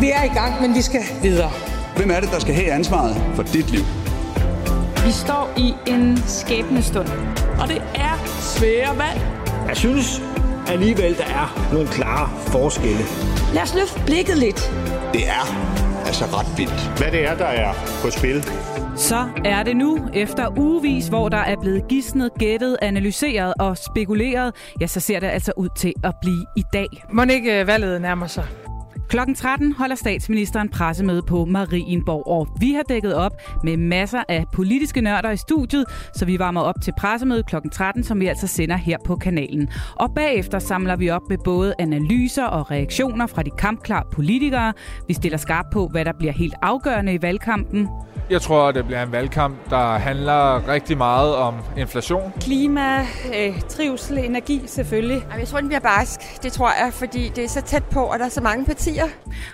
Vi er i gang, men vi skal videre. Hvem er det, der skal have ansvaret for dit liv? Vi står i en skæbnestund, og det er svære valg. Jeg synes alligevel, der er nogle klare forskelle. Lad os løfte blikket lidt. Det er altså ret vildt. Hvad det er, der er på spil. Så er det nu, efter ugevis, hvor der er blevet gidsnet, gættet, analyseret og spekuleret, ja, så ser det altså ud til at blive i dag. Må ikke øh, valget nærmer sig? Klokken 13 holder statsministeren pressemøde på Marienborg, og vi har dækket op med masser af politiske nørder i studiet, så vi varmer op til pressemødet klokken 13, som vi altså sender her på kanalen. Og bagefter samler vi op med både analyser og reaktioner fra de kampklare politikere. Vi stiller skarp på, hvad der bliver helt afgørende i valgkampen. Jeg tror, det bliver en valgkamp, der handler rigtig meget om inflation. Klima, øh, trivsel, energi selvfølgelig. Jeg tror, den bliver barsk. Det tror jeg, fordi det er så tæt på, og der er så mange partier.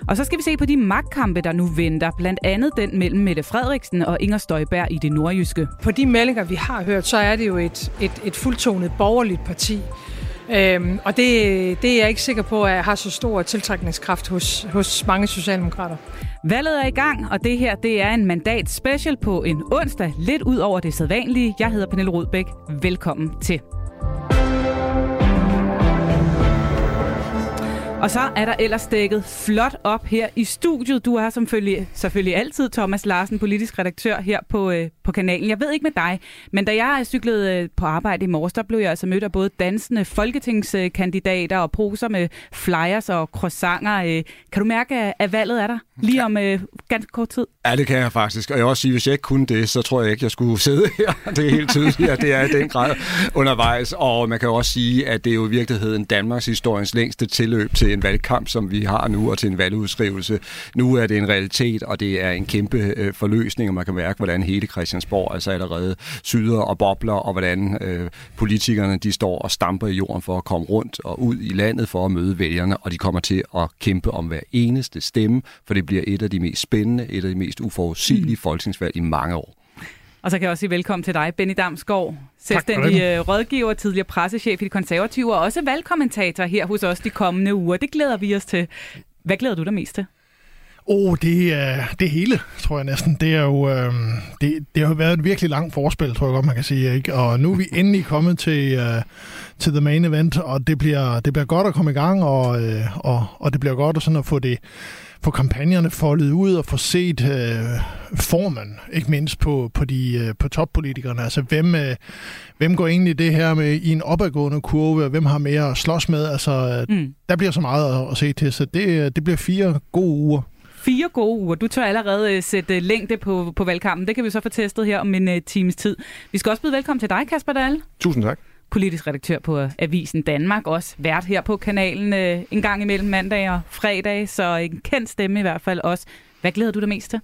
Og så skal vi se på de magtkampe, der nu venter. Blandt andet den mellem Mette Frederiksen og Inger Støjberg i det nordjyske. På de meldinger, vi har hørt, så er det jo et, et, et fuldtonet borgerligt parti. Øhm, og det, det er jeg ikke sikker på, at jeg har så stor tiltrækningskraft hos, hos mange socialdemokrater. Valget er i gang, og det her det er en mandat special på en onsdag, lidt ud over det sædvanlige. Jeg hedder Pernille Rodbæk. Velkommen til. Og så er der ellers dækket flot op her i studiet. Du er selvfølgelig, selvfølgelig altid Thomas Larsen, politisk redaktør her på, øh, på kanalen. Jeg ved ikke med dig, men da jeg cyklede øh, på arbejde i morges, der blev jeg altså mødt af både dansende folketingskandidater og poser med flyers og croissanter. Øh, kan du mærke, at valget er der lige om øh, ganske kort tid? Ja, det kan jeg faktisk. Og jeg vil også sige, at hvis jeg ikke kunne det, så tror jeg ikke, jeg skulle sidde her. Det er helt tydeligt, at det er i den grad undervejs. Og man kan også sige, at det er jo i virkeligheden Danmarks historiens længste tilløb til en valgkamp, som vi har nu, og til en valgudskrivelse. Nu er det en realitet, og det er en kæmpe øh, forløsning, og man kan mærke, hvordan hele Christiansborg altså allerede syder og bobler, og hvordan øh, politikerne de står og stamper i jorden for at komme rundt og ud i landet for at møde vælgerne, og de kommer til at kæmpe om hver eneste stemme, for det bliver et af de mest spændende, et af de mest uforudsigelige mm. folketingsvalg i mange år. Og så kan jeg også sige velkommen til dig, Benny Damsgaard, selvstændig øh, rådgiver, tidligere pressechef i de konservative, og også valgkommentator her hos os de kommende uger. Det glæder vi os til. Hvad glæder du dig mest til? Åh, oh, det er det hele, tror jeg næsten. Det er jo øh, det, det har jo været et virkelig langt forspil, tror jeg godt, man kan sige. Ikke? Og nu er vi endelig kommet til, øh, til the main event, og det bliver, det bliver godt at komme i gang, og, øh, og, og det bliver godt at, sådan at få det få kampagnerne foldet ud og få set øh, formen, ikke mindst på, på, de, øh, på toppolitikerne. Altså, hvem, øh, hvem går egentlig det her med i en opadgående kurve, og hvem har mere at slås med? Altså, mm. der bliver så meget at, at se til, så det, det bliver fire gode uger. Fire gode uger. Du tør allerede uh, sætte længde på, på valgkampen. Det kan vi så få testet her om en uh, times tid. Vi skal også byde velkommen til dig, Kasper Dahl. Tusind tak politisk redaktør på Avisen Danmark, også vært her på kanalen øh, en gang imellem mandag og fredag, så en kendt stemme i hvert fald også. Hvad glæder du dig mest til?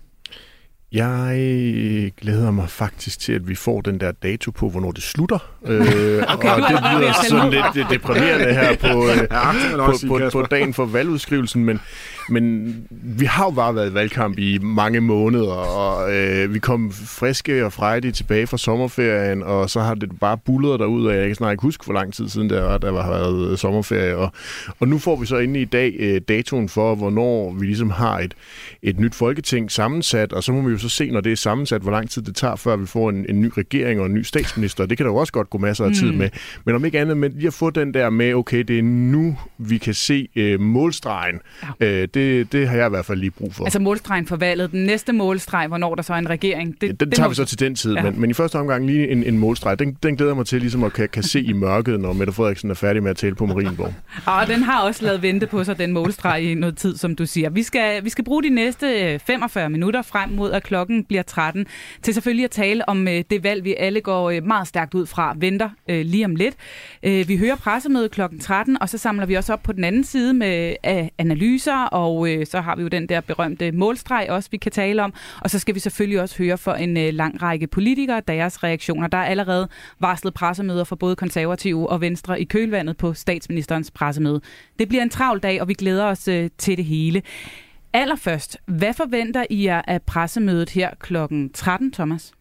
Jeg glæder mig faktisk til, at vi får den der dato på, hvornår det slutter. Øh, okay, og det lyder sådan lidt deprimerende her på, øh, på, på, på dagen for valgudskrivelsen, men, men vi har jo bare været i valgkamp i mange måneder, og øh, vi kom friske og frejdige tilbage fra sommerferien, og så har det bare bullet derud, og jeg kan snart ikke huske, hvor lang tid siden det var, der har været sommerferie. Og, og nu får vi så inde i dag øh, datoen for, hvornår vi ligesom har et, et nyt folketing sammensat, og så må vi jo så se, når det er sammensat, hvor lang tid det tager, før vi får en, en ny regering og en ny statsminister. Det kan der jo også godt gå masser af tid mm. med. Men om ikke andet, men lige at få den der med, okay, det er nu, vi kan se øh, målstregen. Ja. Øh, det, det har jeg i hvert fald lige brug for. Altså målstregen for valget. Den næste målstreg, hvornår der så er en regering. Det, ja, den tager må... vi så til den tid. Ja. Men, men i første omgang lige en, en målstreg. Den, den glæder mig til ligesom at kan, kan se i mørket, når Mette Frederiksen er færdig med at tale på Marienborg. og den har også lavet vente på sig, den målstreg i noget tid, som du siger. Vi skal, vi skal bruge de næste 45 minutter frem mod, at klokken bliver 13, til selvfølgelig at tale om øh, det valg, vi alle går øh, meget stærkt ud fra, venter øh, lige om lidt. Øh, vi hører pressemødet klokken 13, og så samler vi også op på den anden side med øh, analyser, og øh, så har vi jo den der berømte målstreg også, vi kan tale om. Og så skal vi selvfølgelig også høre for en øh, lang række politikere, deres reaktioner. Der er allerede varslet pressemøder for både konservative og venstre i kølvandet på statsministerens pressemøde. Det bliver en travl dag, og vi glæder os øh, til det hele. Allerførst, hvad forventer I jer af pressemødet her klokken 13, Thomas?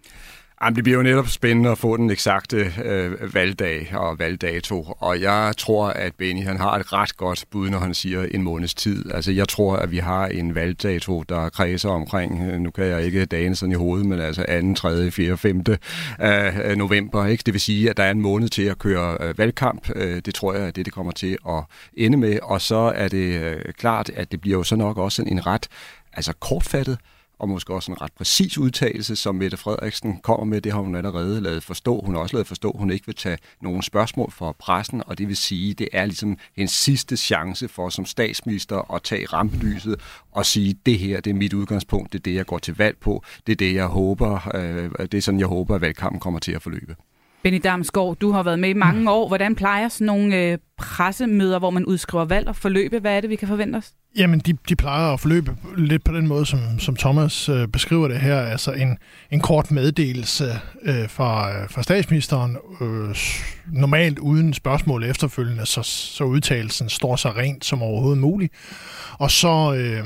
Jamen, det bliver jo netop spændende at få den eksakte øh, valgdag og valgdato, og jeg tror, at Benny han har et ret godt bud, når han siger en måneds tid. Altså, jeg tror, at vi har en valgdato, der kredser omkring, øh, nu kan jeg ikke dagen sådan i hovedet, men altså 2., 3., 4., 5. Øh, november. Ikke? Det vil sige, at der er en måned til at køre øh, valgkamp. Øh, det tror jeg at det, det kommer til at ende med. Og så er det øh, klart, at det bliver jo så nok også en ret altså kortfattet og måske også en ret præcis udtalelse, som Mette Frederiksen kommer med. Det har hun allerede lavet forstå. Hun har også lavet forstå, at hun ikke vil tage nogen spørgsmål fra pressen, og det vil sige, det er ligesom en sidste chance for som statsminister at tage rampelyset og sige, det her det er mit udgangspunkt, det er det, jeg går til valg på, det er det, jeg håber, øh, det er sådan, jeg håber, at valgkampen kommer til at forløbe. Benny Damsgaard, du har været med i mange år. Hvordan plejer sådan nogle øh, pressemøder, hvor man udskriver valg og forløbe? Hvad er det, vi kan forvente os? Jamen, de, de plejer at forløbe lidt på den måde, som, som Thomas øh, beskriver det her. Altså en, en kort meddelelse øh, fra, øh, fra statsministeren, øh, normalt uden spørgsmål efterfølgende, så, så udtalelsen står så rent som overhovedet muligt. Og så, øh,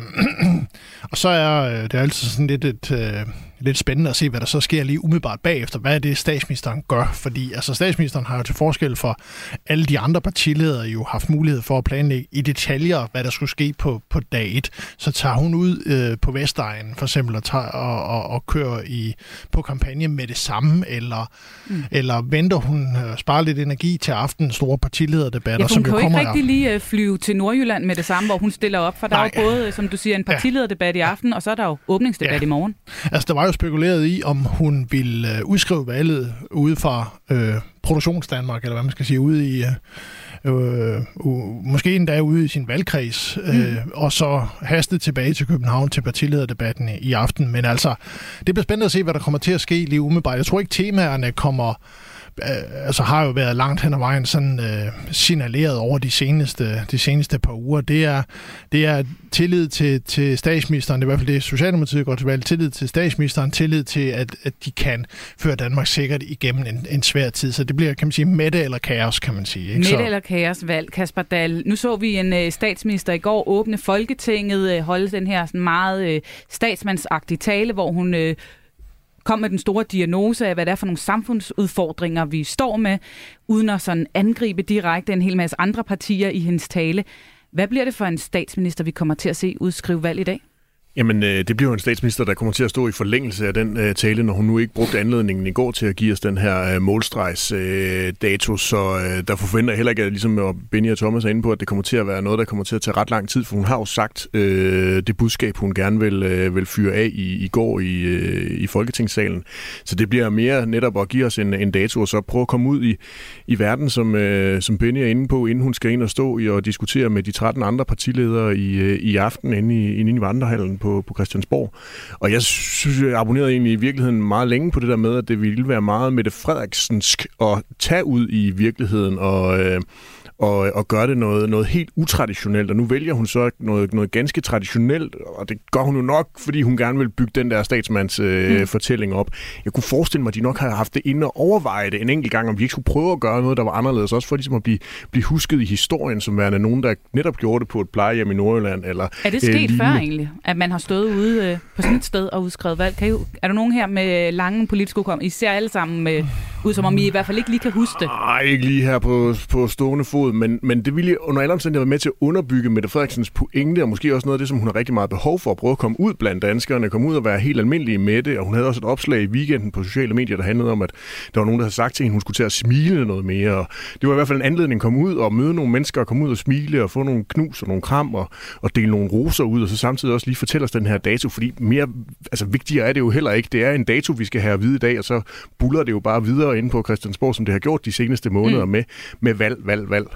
og så er øh, det er altid sådan lidt et... Øh, lidt spændende at se, hvad der så sker lige umiddelbart bagefter. Hvad er det, statsministeren gør? Fordi altså, statsministeren har jo til forskel for alle de andre partiledere jo haft mulighed for at planlægge i detaljer, hvad der skulle ske på, på dag 1. Så tager hun ud øh, på Vestegnen for eksempel og, tager, og, og, og kører i, på kampagne med det samme, eller, mm. eller venter hun øh, sparer lidt energi til aftens store partilederdebatter, ja, som jo kommer Hun kan ikke rigtig lige øh, flyve til Nordjylland med det samme, hvor hun stiller op, for der Nej. er jo både, som du siger, en partilederdebat ja. i aften, og så er der jo åbningsdebat ja. i morgen. Altså, der var jo spekuleret i, om hun ville øh, udskrive valget ude fra øh, Produktionsdanmark, eller hvad man skal sige, ude i... Øh, øh, måske endda ude i sin valgkreds, øh, mm. og så hastet tilbage til København til partilederdebatten i, i aften. Men altså, det bliver spændende at se, hvad der kommer til at ske lige umiddelbart. Jeg tror ikke, temaerne kommer altså har jo været langt hen ad vejen sådan øh, signaleret over de seneste, de seneste par uger. Det er, det er tillid til, til statsministeren, det er i hvert fald det, Socialdemokratiet går til valg, tillid til statsministeren, tillid til, at, at de kan føre Danmark sikkert igennem en, en svær tid. Så det bliver, kan man sige, mætte eller kaos, kan man sige. Ikke? Mætte eller kaos valg, Kasper Dahl. Nu så vi en øh, statsminister i går åbne Folketinget, øh, holde den her sådan meget øh, statsmandsagtige tale, hvor hun øh, kom med den store diagnose af, hvad det er for nogle samfundsudfordringer, vi står med, uden at sådan angribe direkte en hel masse andre partier i hendes tale. Hvad bliver det for en statsminister, vi kommer til at se udskrive valg i dag? Jamen, øh, det bliver jo en statsminister, der kommer til at stå i forlængelse af den øh, tale, når hun nu ikke brugte anledningen i går til at give os den her øh, målstregsdato, øh, så øh, der forventer jeg heller ikke, at ligesom Benny og Thomas er inde på, at det kommer til at være noget, der kommer til at tage ret lang tid, for hun har jo sagt øh, det budskab, hun gerne vil, øh, vil fyre af i, i går i, i Folketingssalen. Så det bliver mere netop at give os en, en dato, og så prøve at komme ud i, i verden, som, øh, som Benny er inde på, inden hun skal ind og stå i og diskutere med de 13 andre partiledere i, i aften inde i, inde i Vandrehallen på på, Christiansborg. Og jeg synes, jeg abonnerede egentlig i virkeligheden meget længe på det der med, at det ville være meget Mette Frederiksensk at tage ud i virkeligheden og... Øh, og, og gøre det noget, noget helt utraditionelt. Og nu vælger hun så noget, noget ganske traditionelt, og det gør hun jo nok, fordi hun gerne vil bygge den der statsmands øh, mm. fortælling op. Jeg kunne forestille mig, at de nok har haft det inde og overveje det en enkelt gang, om de ikke skulle prøve at gøre noget, der var anderledes, også for ligesom at blive, blive husket i historien som værende nogen, der netop gjorde det på et plejehjem i Nordjylland. Eller, er det sket øh, før egentlig, at man har stået ude øh, på sådan et sted og udskrevet valg? Kan I, er der nogen her med lange politiske kom? I ser alle sammen med, ud, som om I i hvert fald ikke lige kan huske det. Nej, ikke lige her på, på stående fod, men, men det ville under alle omstændigheder være med til at underbygge Mette Frederiksens pointe, og måske også noget af det, som hun har rigtig meget behov for at prøve at komme ud blandt danskerne, komme ud og være helt almindelig med det, og hun havde også et opslag i weekenden på sociale medier, der handlede om, at der var nogen, der havde sagt til hende, hun skulle til at smile noget mere, og det var i hvert fald en anledning at komme ud og møde nogle mennesker, og komme ud og smile, og få nogle knus og nogle kram, og, og dele nogle roser ud, og så samtidig også lige fortælle os den her dato, fordi mere, altså vigtigere er det jo heller ikke. Det er en dato, vi skal have at vide i dag, og så buller det jo bare videre ind på Christiansborg, som det har gjort de seneste måneder mm. med, med valg, valg, valg.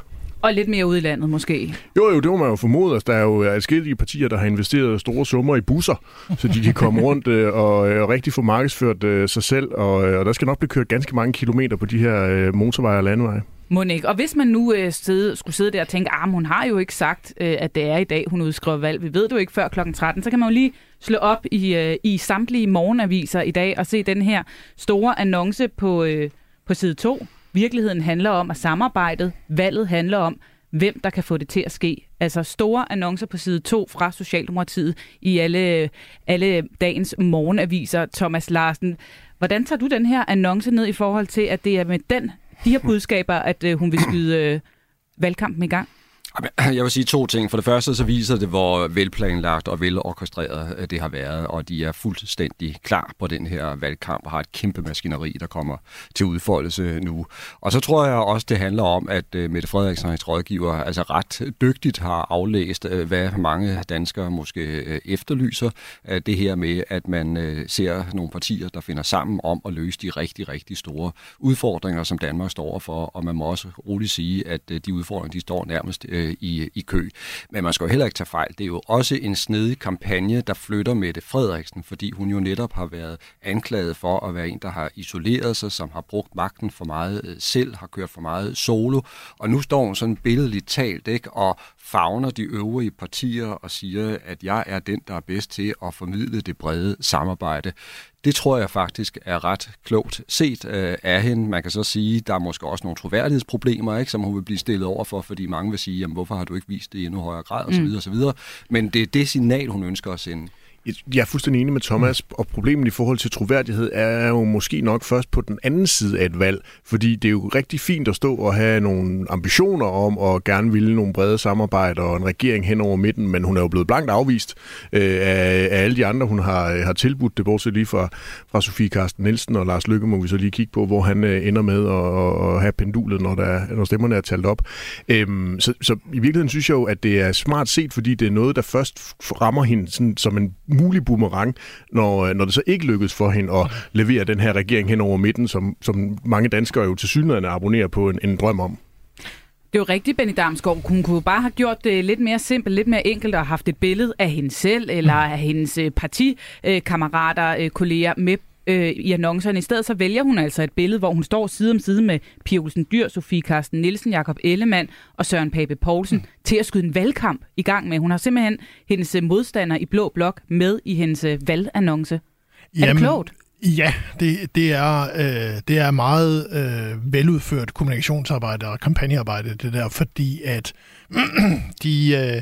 Og lidt mere ude i landet måske. Jo, jo, det må man jo formode. Altså, der er jo adskillige partier, der har investeret store summer i busser, så de kan komme rundt øh, og øh, rigtig få markedsført øh, sig selv. Og, øh, og der skal nok blive kørt ganske mange kilometer på de her øh, motorveje og landeveje. Monik, og hvis man nu øh, sidde, skulle sidde der og tænke, at ah, hun har jo ikke sagt, øh, at det er i dag, hun udskriver valg. Vi ved det jo ikke før kl. 13. Så kan man jo lige slå op i, øh, i samtlige morgenaviser i dag og se den her store annonce på, øh, på side 2 Virkeligheden handler om, at samarbejdet, valget handler om, hvem der kan få det til at ske. Altså store annoncer på side 2 fra Socialdemokratiet i alle, alle dagens morgenaviser. Thomas Larsen, Hvordan tager du den her annonce ned i forhold til, at det er med den, de her budskaber, at øh, hun vil skyde øh, valgkampen i gang? Jeg vil sige to ting. For det første så viser det, hvor velplanlagt og velorkestreret øh, det har været, og de er fuldstændig klar på den her valgkamp og har et kæmpe maskineri, der kommer til udfoldelse nu. Og så tror jeg også, det handler om, at øh, Mette Frederiksen og hans rådgiver altså ret dygtigt har aflæst, øh, hvad mange danskere måske efterlyser. Det her med, at man ser nogle partier, der finder sammen om at løse de rigtig, rigtig store udfordringer, som Danmark står for. Og man må også roligt sige, at de udfordringer, de står nærmest øh, i, i kø. Men man skal jo heller ikke tage fejl. Det er jo også en snedig kampagne, der flytter Mette Frederiksen, fordi hun jo netop har været anklaget for at være en, der har isoleret sig, som har brugt magten for meget øh, selv, har kørt for meget solo. Og nu står hun sådan billedligt talt ikke, og fagner de øvrige partier og siger, at jeg er den, der er bedst til at formidle det brede samarbejde. Det tror jeg faktisk er ret klogt set øh, af hende. Man kan så sige, der er måske også nogle troværdighedsproblemer, ikke, som hun vil blive stillet over for, fordi mange vil sige, jamen, hvorfor har du ikke vist det i endnu højere grad, osv. Mm. osv. Men det er det signal, hun ønsker at sende. Jeg er fuldstændig enig med Thomas, og problemet i forhold til troværdighed er jo måske nok først på den anden side af et valg, fordi det er jo rigtig fint at stå og have nogle ambitioner om at gerne ville nogle brede samarbejder og en regering hen over midten, men hun er jo blevet blankt afvist øh, af, af alle de andre, hun har, har tilbudt det, bortset lige fra, fra Sofie Karsten Nielsen og Lars Lykke, må vi så lige kigge på, hvor han øh, ender med at, at have pendulet, når, der, når stemmerne er talt op. Øhm, så, så i virkeligheden synes jeg jo, at det er smart set, fordi det er noget, der først rammer hende sådan, som en mulig boomerang, når, øh, når det så ikke lykkedes for hende at levere den her regering hen over midten, som, som mange danskere jo til synligheden abonnerer på en, en drøm om. Det er jo rigtigt, Benny Damsgaard. Hun kunne bare have gjort det lidt mere simpelt, lidt mere enkelt og haft et billede af hende selv eller af hendes øh, partikammerater, øh, kolleger med øh, i annoncerne. I stedet så vælger hun altså et billede, hvor hun står side om side med Pia Olsen Dyr, Sofie Karsten Nielsen, Jakob Ellemann og Søren Pape Poulsen mm. til at skyde en valgkamp i gang med. Hun har simpelthen hendes øh, modstander i Blå Blok med i hendes øh, valgannonce. Jamen, er det klogt? Ja, det, det, er, øh, det er meget øh, veludført kommunikationsarbejde og kampagnearbejde, det der, fordi at de, øh,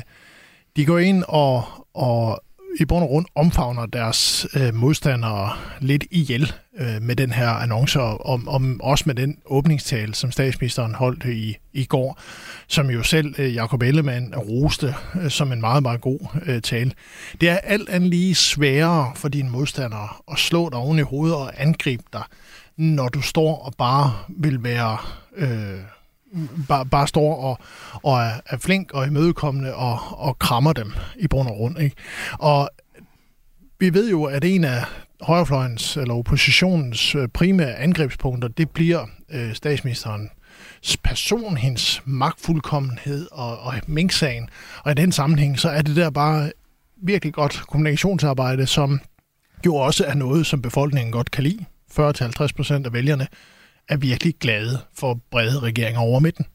de går ind og, og i bund og grund omfavner deres øh, modstandere lidt ihjel øh, med den her annonce, og om, også med den åbningstale, som statsministeren holdt i, i går, som jo selv øh, Jacob Ellemann roste øh, som en meget, meget god øh, tale. Det er alt andet lige sværere for dine modstandere at slå dig oven i hovedet og angribe dig, når du står og bare vil være... Øh, bare, bare står og, og er, er flink og imødekommende og, og krammer dem i bund og grund. Ikke? Og vi ved jo, at en af højrefløjens eller oppositionens øh, primære angrebspunkter, det bliver øh, statsministeren person, hendes magtfuldkommenhed og, og Mink-sagen. Og i den sammenhæng, så er det der bare virkelig godt kommunikationsarbejde, som jo også er noget, som befolkningen godt kan lide. 40-50 procent af vælgerne er virkelig glade for brede regeringer over midten.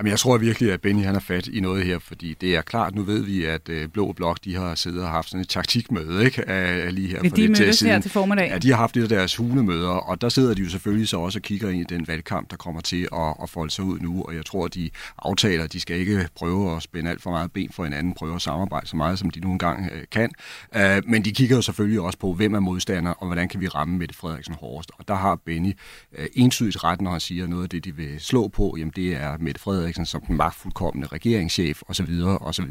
Jamen, jeg tror virkelig, at Benny han er fat i noget her, fordi det er klart, nu ved vi, at øh, Blå Blok, de har siddet og haft sådan et taktikmøde, ikke? Af, lige her for de mødes til her til formiddag? Ja, de har haft et af deres hulemøder, og der sidder de jo selvfølgelig så også og kigger ind i den valgkamp, der kommer til at, at folde sig ud nu, og jeg tror, at de aftaler, de skal ikke prøve at spænde alt for meget ben for hinanden, prøve at samarbejde så meget, som de nu engang øh, kan. Uh, men de kigger jo selvfølgelig også på, hvem er modstander, og hvordan kan vi ramme Mette Frederiksen hårdest. Og der har Benny uh, entydigt ret, når han siger noget af det, de vil slå på, jamen det er Mette Frederiksen Frederiksen som den magtfuldkommende regeringschef osv. osv.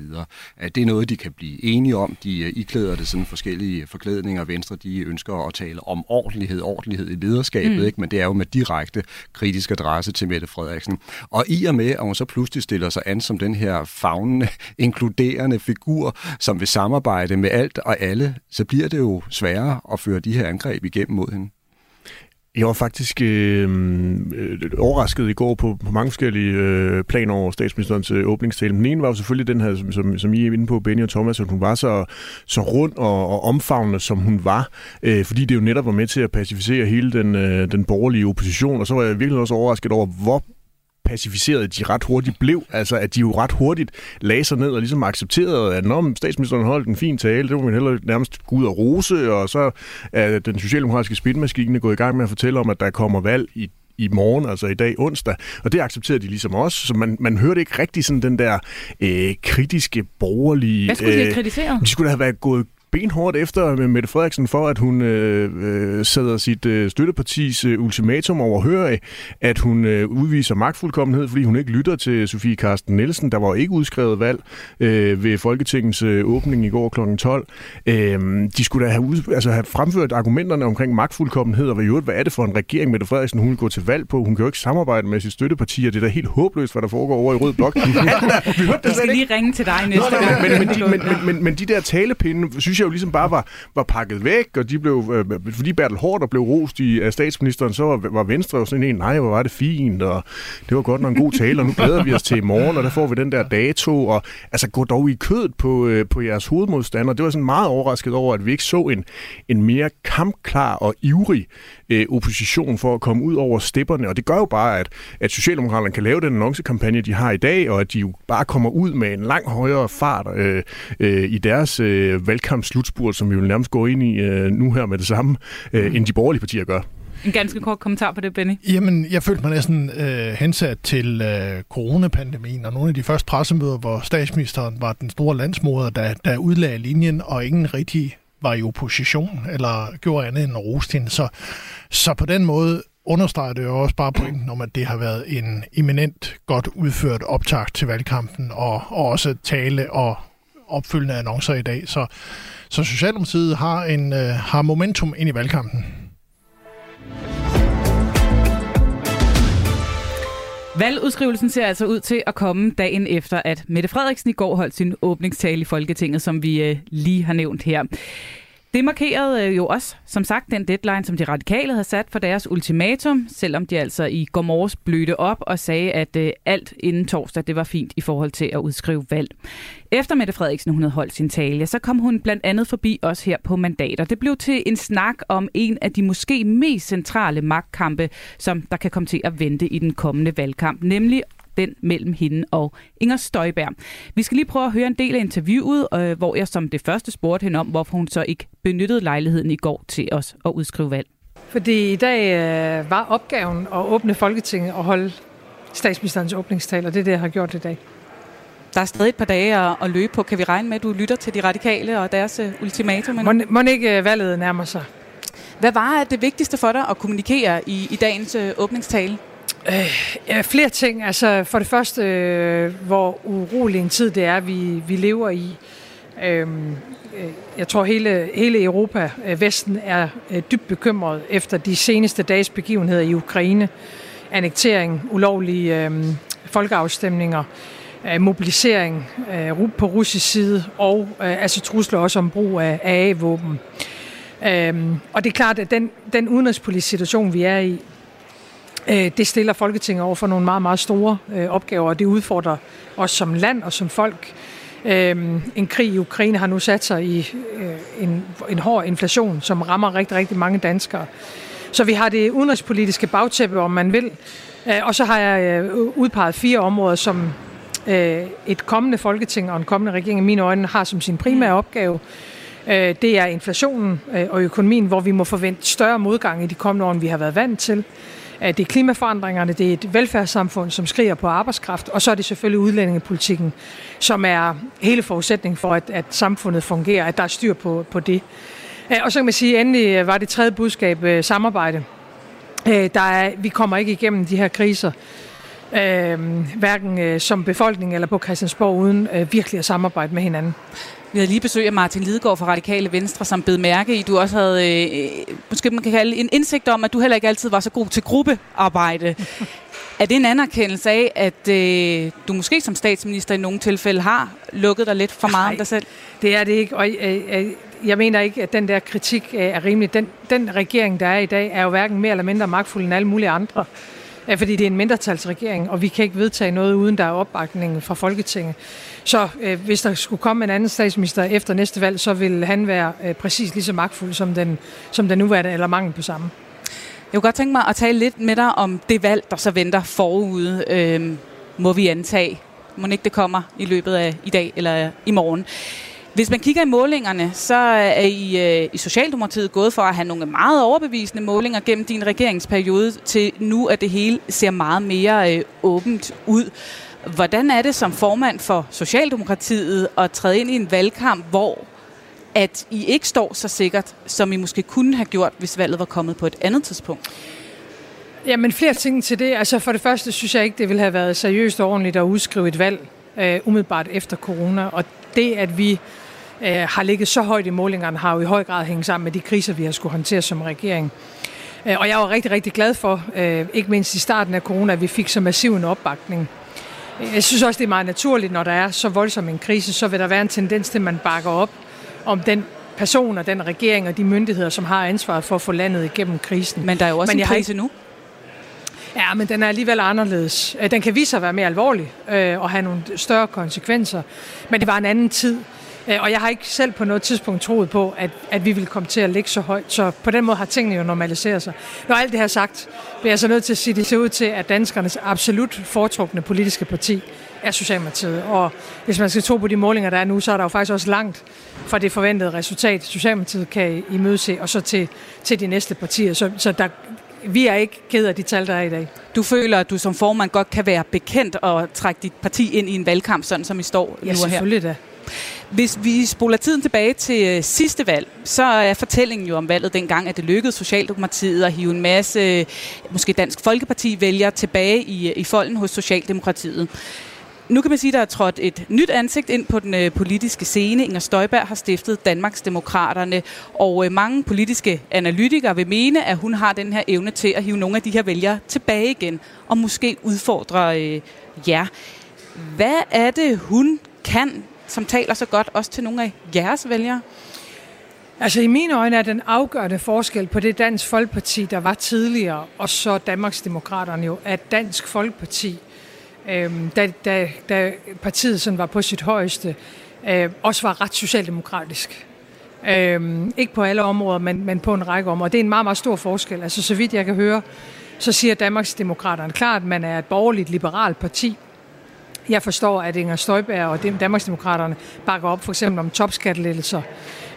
Det er noget, de kan blive enige om. De øh, iklæder det sådan forskellige forklædninger. Venstre de ønsker at tale om ordentlighed, ordentlighed i lederskabet, mm. ikke? men det er jo med direkte kritisk adresse til Mette Frederiksen. Og i og med, at hun så pludselig stiller sig an som den her fagnende, inkluderende figur, som vil samarbejde med alt og alle, så bliver det jo sværere at føre de her angreb igennem mod hende. Jeg var faktisk øh, øh, overrasket i går på, på mange forskellige øh, planer over statsministerens øh, åbningstale. Den ene var jo selvfølgelig den her, som, som, som I er inde på, Benny og Thomas, at hun var så, så rund og, og omfavnende, som hun var, øh, fordi det jo netop var med til at pacificere hele den, øh, den borgerlige opposition. Og så var jeg virkelig også overrasket over, hvor pacificeret de ret hurtigt blev. Altså, at de jo ret hurtigt lagde sig ned og ligesom accepterede, at når statsministeren holdt en fin tale, det må man heller nærmest gå ud og rose, og så er den socialdemokratiske spilmaskine gået i gang med at fortælle om, at der kommer valg i i morgen, altså i dag onsdag. Og det accepterede de ligesom også, så man, man hørte ikke rigtig sådan den der øh, kritiske, borgerlige... Hvad skulle de have øh, kritiseret? De skulle have været gået benhårdt efter Mette Frederiksen for, at hun øh, øh, sætter sit øh, støttepartis øh, ultimatum over af, at hun øh, udviser magtfuldkommenhed, fordi hun ikke lytter til Sofie Karsten Nielsen. Der var ikke udskrevet valg øh, ved Folketingets øh, åbning i går kl. 12. Øh, de skulle da have, ud, altså have fremført argumenterne omkring magtfuldkommenhed, og hvad, hvad er det for en regering, Mette Frederiksen hun vil gå til valg på? Hun kan jo ikke samarbejde med sit støtteparti, og det er da helt håbløst, hvad der foregår over i Rød Blok. vi skal lige ringe til dig næste gang. Men, men, men, men, men de der talepinde, synes jeg jo ligesom bare var, var pakket væk, og de blev, øh, fordi Bertel Hård blev rost i, af statsministeren, så var, var Venstre jo sådan en, nej, hvor var det fint, og det var godt nok en god tale, og nu glæder vi os til i morgen, og der får vi den der dato, og altså gå dog i kødet på, øh, på jeres hovedmodstander. Det var sådan meget overrasket over, at vi ikke så en, en mere kampklar og ivrig øh, opposition for at komme ud over stepperne, og det gør jo bare, at, at Socialdemokraterne kan lave den annoncekampagne, de har i dag, og at de jo bare kommer ud med en lang højere fart øh, øh, i deres øh, valgkampslutspurt, som vi vil nærmest gå ind i øh, nu her med det samme, øh, end de borgerlige partier gør. En ganske kort kommentar på det, Benny. Jamen, jeg følte mig næsten øh, hensat til øh, coronapandemien, og nogle af de første pressemøder, hvor statsministeren var den store landsmoder, der, der udlagde linjen, og ingen rigtig var i opposition, eller gjorde andet end rost hende. Så, så på den måde understreger det jo også bare pointen om, at det har været en eminent godt udført optag til valgkampen, og, og også tale og opfyldende annoncer i dag. Så, så Socialdemokratiet har, en, øh, har momentum ind i valgkampen. Valgudskrivelsen ser altså ud til at komme dagen efter, at Mette Frederiksen i går holdt sin åbningstale i Folketinget, som vi øh, lige har nævnt her. Det markerede øh, jo også, som sagt, den deadline, som de radikale havde sat for deres ultimatum, selvom de altså i går morges blødte op og sagde, at øh, alt inden torsdag, det var fint i forhold til at udskrive valg. Efter Mette Frederiksen hun havde holdt sin tale, så kom hun blandt andet forbi os her på mandater. Det blev til en snak om en af de måske mest centrale magtkampe, som der kan komme til at vente i den kommende valgkamp, nemlig den mellem hende og Inger Støjberg. Vi skal lige prøve at høre en del af interviewet, øh, hvor jeg som det første spurgte hende om, hvorfor hun så ikke benyttede lejligheden i går til os at udskrive valg. Fordi i dag øh, var opgaven at åbne Folketinget og holde statsministerens åbningstal, og det er det, jeg har gjort i dag. Der er stadig et par dage at, at løbe på. Kan vi regne med, at du lytter til de radikale og deres uh, ultimatum? Må, må ikke øh, valget nærmer sig? Hvad var det vigtigste for dig at kommunikere i, i dagens uh, åbningstale? Øh, ja, flere ting. Altså for det første, øh, hvor urolig en tid det er, vi, vi lever i. Øhm, øh, jeg tror hele, hele Europa, øh, Vesten, er øh, dybt bekymret efter de seneste dages begivenheder i Ukraine. Annektering, ulovlige øh, folkeafstemninger, øh, mobilisering øh, på russisk side og øh, altså trusler også om brug af AA-våben. Øh, og det er klart, at den, den udenrigspolitiske situation, vi er i, det stiller Folketinget over for nogle meget, meget store øh, opgaver, og det udfordrer os som land og som folk. Øh, en krig i Ukraine har nu sat sig i en, en hård inflation, som rammer rigtig, rigtig mange danskere. Så vi har det udenrigspolitiske bagtæppe, om man vil. Og så har jeg udpeget fire områder, som et kommende folketing og en kommende regering i mine øjne har som sin primære opgave. Det er inflationen og økonomien, hvor vi må forvente større modgang i de kommende år, end vi har været vant til. Det er klimaforandringerne, det er et velfærdssamfund, som skriger på arbejdskraft, og så er det selvfølgelig udlændingepolitikken, som er hele forudsætningen for, at, at samfundet fungerer, at der er styr på, på det. Øh, og så kan man sige, at endelig var det tredje budskab øh, samarbejde. Øh, der er, vi kommer ikke igennem de her kriser, øh, hverken øh, som befolkning eller på Christiansborg, uden øh, virkelig at samarbejde med hinanden. Vi havde lige besøg af Martin Lidegaard fra Radikale Venstre, som bed mærke i, du også havde, øh, måske man kan kalde en indsigt om, at du heller ikke altid var så god til gruppearbejde. er det en anerkendelse af, at øh, du måske som statsminister i nogle tilfælde har lukket dig lidt for meget Nej, om dig selv? det er det ikke, og øh, øh, jeg mener ikke, at den der kritik øh, er rimelig. Den, den regering, der er i dag, er jo hverken mere eller mindre magtfuld end alle mulige andre fordi det er en mindretalsregering, og vi kan ikke vedtage noget, uden der er opbakning fra Folketinget. Så øh, hvis der skulle komme en anden statsminister efter næste valg, så vil han være øh, præcis lige så magtfuld som den, som den nuværende, eller mangel på samme. Jeg kunne godt tænke mig at tale lidt med dig om det valg, der så venter forude, øh, må vi antage. Må ikke det kommer i løbet af i dag eller i morgen. Hvis man kigger i målingerne, så øh, er I øh, i Socialdemokratiet gået for at have nogle meget overbevisende målinger gennem din regeringsperiode, til nu at det hele ser meget mere øh, åbent ud. Hvordan er det som formand for Socialdemokratiet at træde ind i en valgkamp, hvor at I ikke står så sikkert, som I måske kunne have gjort, hvis valget var kommet på et andet tidspunkt? Jamen flere ting til det. Altså for det første synes jeg ikke, det ville have været seriøst og ordentligt at udskrive et valg øh, umiddelbart efter corona. Og det, at vi øh, har ligget så højt i målingerne, har jo i høj grad hængt sammen med de kriser, vi har skulle håndtere som regering. Øh, og jeg var rigtig, rigtig glad for, øh, ikke mindst i starten af corona, at vi fik så massiv en opbakning. Jeg synes også, det er meget naturligt, når der er så voldsom en krise, så vil der være en tendens til, at man bakker op om den person og den regering og de myndigheder, som har ansvaret for at få landet igennem krisen. Men der er jo også men en krise ikke... nu. Ja, men den er alligevel anderledes. Øh, den kan vise sig at være mere alvorlig øh, og have nogle større konsekvenser. Men det var en anden tid. Øh, og jeg har ikke selv på noget tidspunkt troet på, at, at vi ville komme til at ligge så højt. Så på den måde har tingene jo normaliseret sig. Når alt det her sagt, bliver jeg så nødt til at sige, at det ser ud til, at danskernes absolut foretrukne politiske parti er Socialdemokratiet. Og hvis man skal tro på de målinger, der er nu, så er der jo faktisk også langt fra det forventede resultat, Socialdemokratiet kan imødese, og så til, til de næste partier. Så, så der, vi er ikke ked af de tal, der er i dag. Du føler, at du som formand godt kan være bekendt og trække dit parti ind i en valgkamp, sådan som I står ja, nu her? Ja, selvfølgelig da. Hvis vi spoler tiden tilbage til øh, sidste valg, så er fortællingen jo om valget dengang, at det lykkedes Socialdemokratiet at hive en masse, øh, måske Dansk Folkeparti vælger tilbage i, øh, i folden hos Socialdemokratiet. Nu kan man sige, at der er trådt et nyt ansigt ind på den øh, politiske scene. Inger Støjberg har stiftet Danmarks Demokraterne, og øh, mange politiske analytikere vil mene, at hun har den her evne til at hive nogle af de her vælgere tilbage igen, og måske udfordre øh, jer. Hvad er det, hun kan, som taler så godt også til nogle af jeres vælgere? Altså i mine øjne er den afgørende forskel på det Dansk Folkeparti, der var tidligere, og så Danmarks Demokraterne jo, at Dansk Folkeparti øh, da, da, da partiet sådan var på sit højeste, øh, også var ret socialdemokratisk. Øh, ikke på alle områder, men, men på en række områder. Det er en meget, meget stor forskel. Altså, så vidt jeg kan høre, så siger Danmarks Demokraterne klart, at man er et borgerligt, liberalt parti. Jeg forstår, at Inger Støjberg og Danmarksdemokraterne bakker op for eksempel om topskattelettelser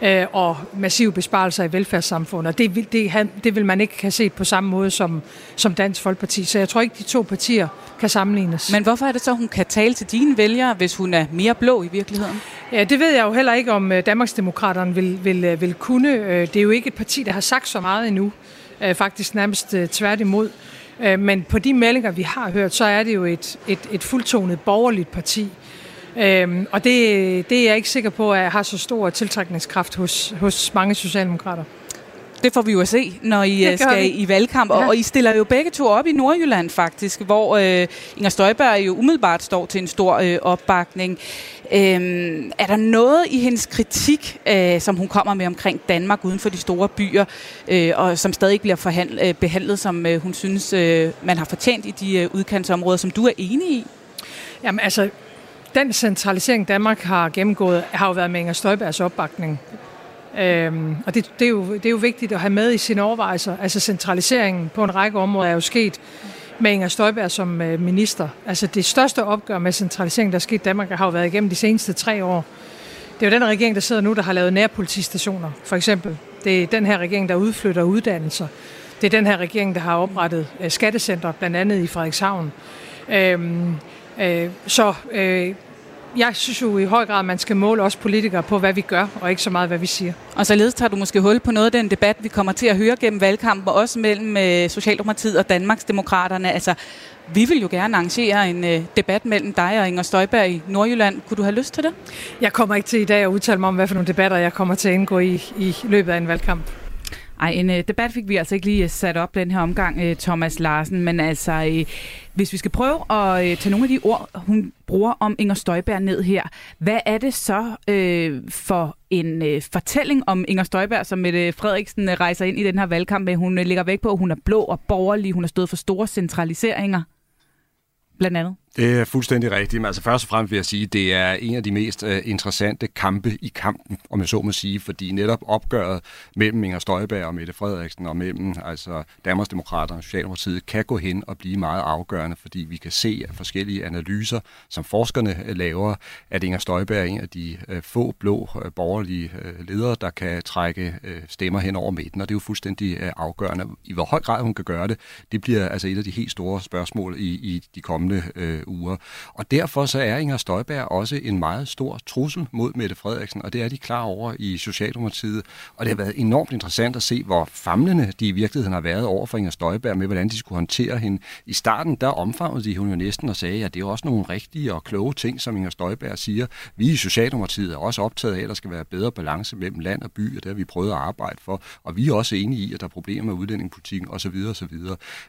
øh, og massive besparelser i velfærdssamfundet. Det, vil, det, det vil man ikke have set på samme måde som, som Dansk Folkeparti. Så jeg tror ikke, de to partier kan sammenlignes. Men hvorfor er det så, hun kan tale til dine vælgere, hvis hun er mere blå i virkeligheden? Ja, det ved jeg jo heller ikke, om øh, Danmarksdemokraterne vil, vil, øh, vil kunne. Øh, det er jo ikke et parti, der har sagt så meget endnu. Faktisk nærmest tværtimod. Men på de meldinger, vi har hørt, så er det jo et, et, et fuldtonet borgerligt parti. Øhm, og det, det er jeg ikke sikker på, at har så stor tiltrækningskraft hos, hos mange socialdemokrater. Det får vi jo at se, når I øh, skal vi. i valgkamp. Ja. Og I stiller jo begge to op i Nordjylland faktisk, hvor øh, Inger Støjberg jo umiddelbart står til en stor øh, opbakning. Øhm, er der noget i hendes kritik, øh, som hun kommer med omkring Danmark uden for de store byer, øh, og som stadig bliver forhandlet, øh, behandlet, som øh, hun synes, øh, man har fortjent i de øh, udkantsområder, som du er enig i? Jamen altså, den centralisering, Danmark har gennemgået, har jo været med Inger Støjbergs opbakning. Øhm, og det, det, er jo, det er jo vigtigt at have med i sine overvejelser. Altså centraliseringen på en række områder er jo sket med Inger Støjberg som øh, minister. Altså det største opgør med centralisering, der er sket i Danmark, har jo været igennem de seneste tre år. Det er jo den regering, der sidder nu, der har lavet nærpolitistationer, for eksempel. Det er den her regering, der udflytter uddannelser. Det er den her regering, der har oprettet øh, skattecenter, blandt andet i Frederikshavn. Øhm, øh, så øh, jeg synes jo i høj grad, at man skal måle os politikere på, hvad vi gør, og ikke så meget, hvad vi siger. Og således tager du måske hul på noget af den debat, vi kommer til at høre gennem valgkampen, også mellem øh, Socialdemokratiet og Danmarksdemokraterne. Altså, vi vil jo gerne arrangere en øh, debat mellem dig og Inger Støjberg i Nordjylland. Kunne du have lyst til det? Jeg kommer ikke til i dag at udtale mig om, hvad for nogle debatter jeg kommer til at indgå i i løbet af en valgkamp. Ej, en øh, debat fik vi altså ikke lige øh, sat op den her omgang, øh, Thomas Larsen, men altså, øh, hvis vi skal prøve at øh, tage nogle af de ord, hun bruger om Inger Støjberg ned her, hvad er det så øh, for en øh, fortælling om Inger Støjberg, som Mette Frederiksen øh, rejser ind i den her valgkamp med? Hun øh, lægger væk på, at hun er blå og borgerlig, hun har stået for store centraliseringer, blandt andet. Det er fuldstændig rigtigt. Men altså først og fremmest vil jeg sige, at det er en af de mest øh, interessante kampe i kampen, om jeg så må sige, fordi netop opgøret mellem Inger Støjberg og Mette Frederiksen og mellem altså Danmarksdemokraterne og Socialdemokratiet kan gå hen og blive meget afgørende, fordi vi kan se af forskellige analyser, som forskerne øh, laver, at Inger Støjberg er en af de øh, få blå borgerlige ledere, der kan trække stemmer hen over midten, og det er jo fuldstændig afgørende. I hvor høj grad hun kan gøre det, det bliver altså et af de helt store spørgsmål i, i de kommende øh, uger. Og derfor så er Inger Støjberg også en meget stor trussel mod Mette Frederiksen, og det er de klar over i Socialdemokratiet. Og det har været enormt interessant at se, hvor famlende de i virkeligheden har været over for Inger Støjberg med, hvordan de skulle håndtere hende. I starten, der omfavnede de hun jo næsten og sagde, at det er også nogle rigtige og kloge ting, som Inger Støjberg siger. Vi i Socialdemokratiet er også optaget af, at der skal være bedre balance mellem land og by, og det har vi prøvet at arbejde for. Og vi er også enige i, at der er problemer med udlændingepolitikken osv. osv.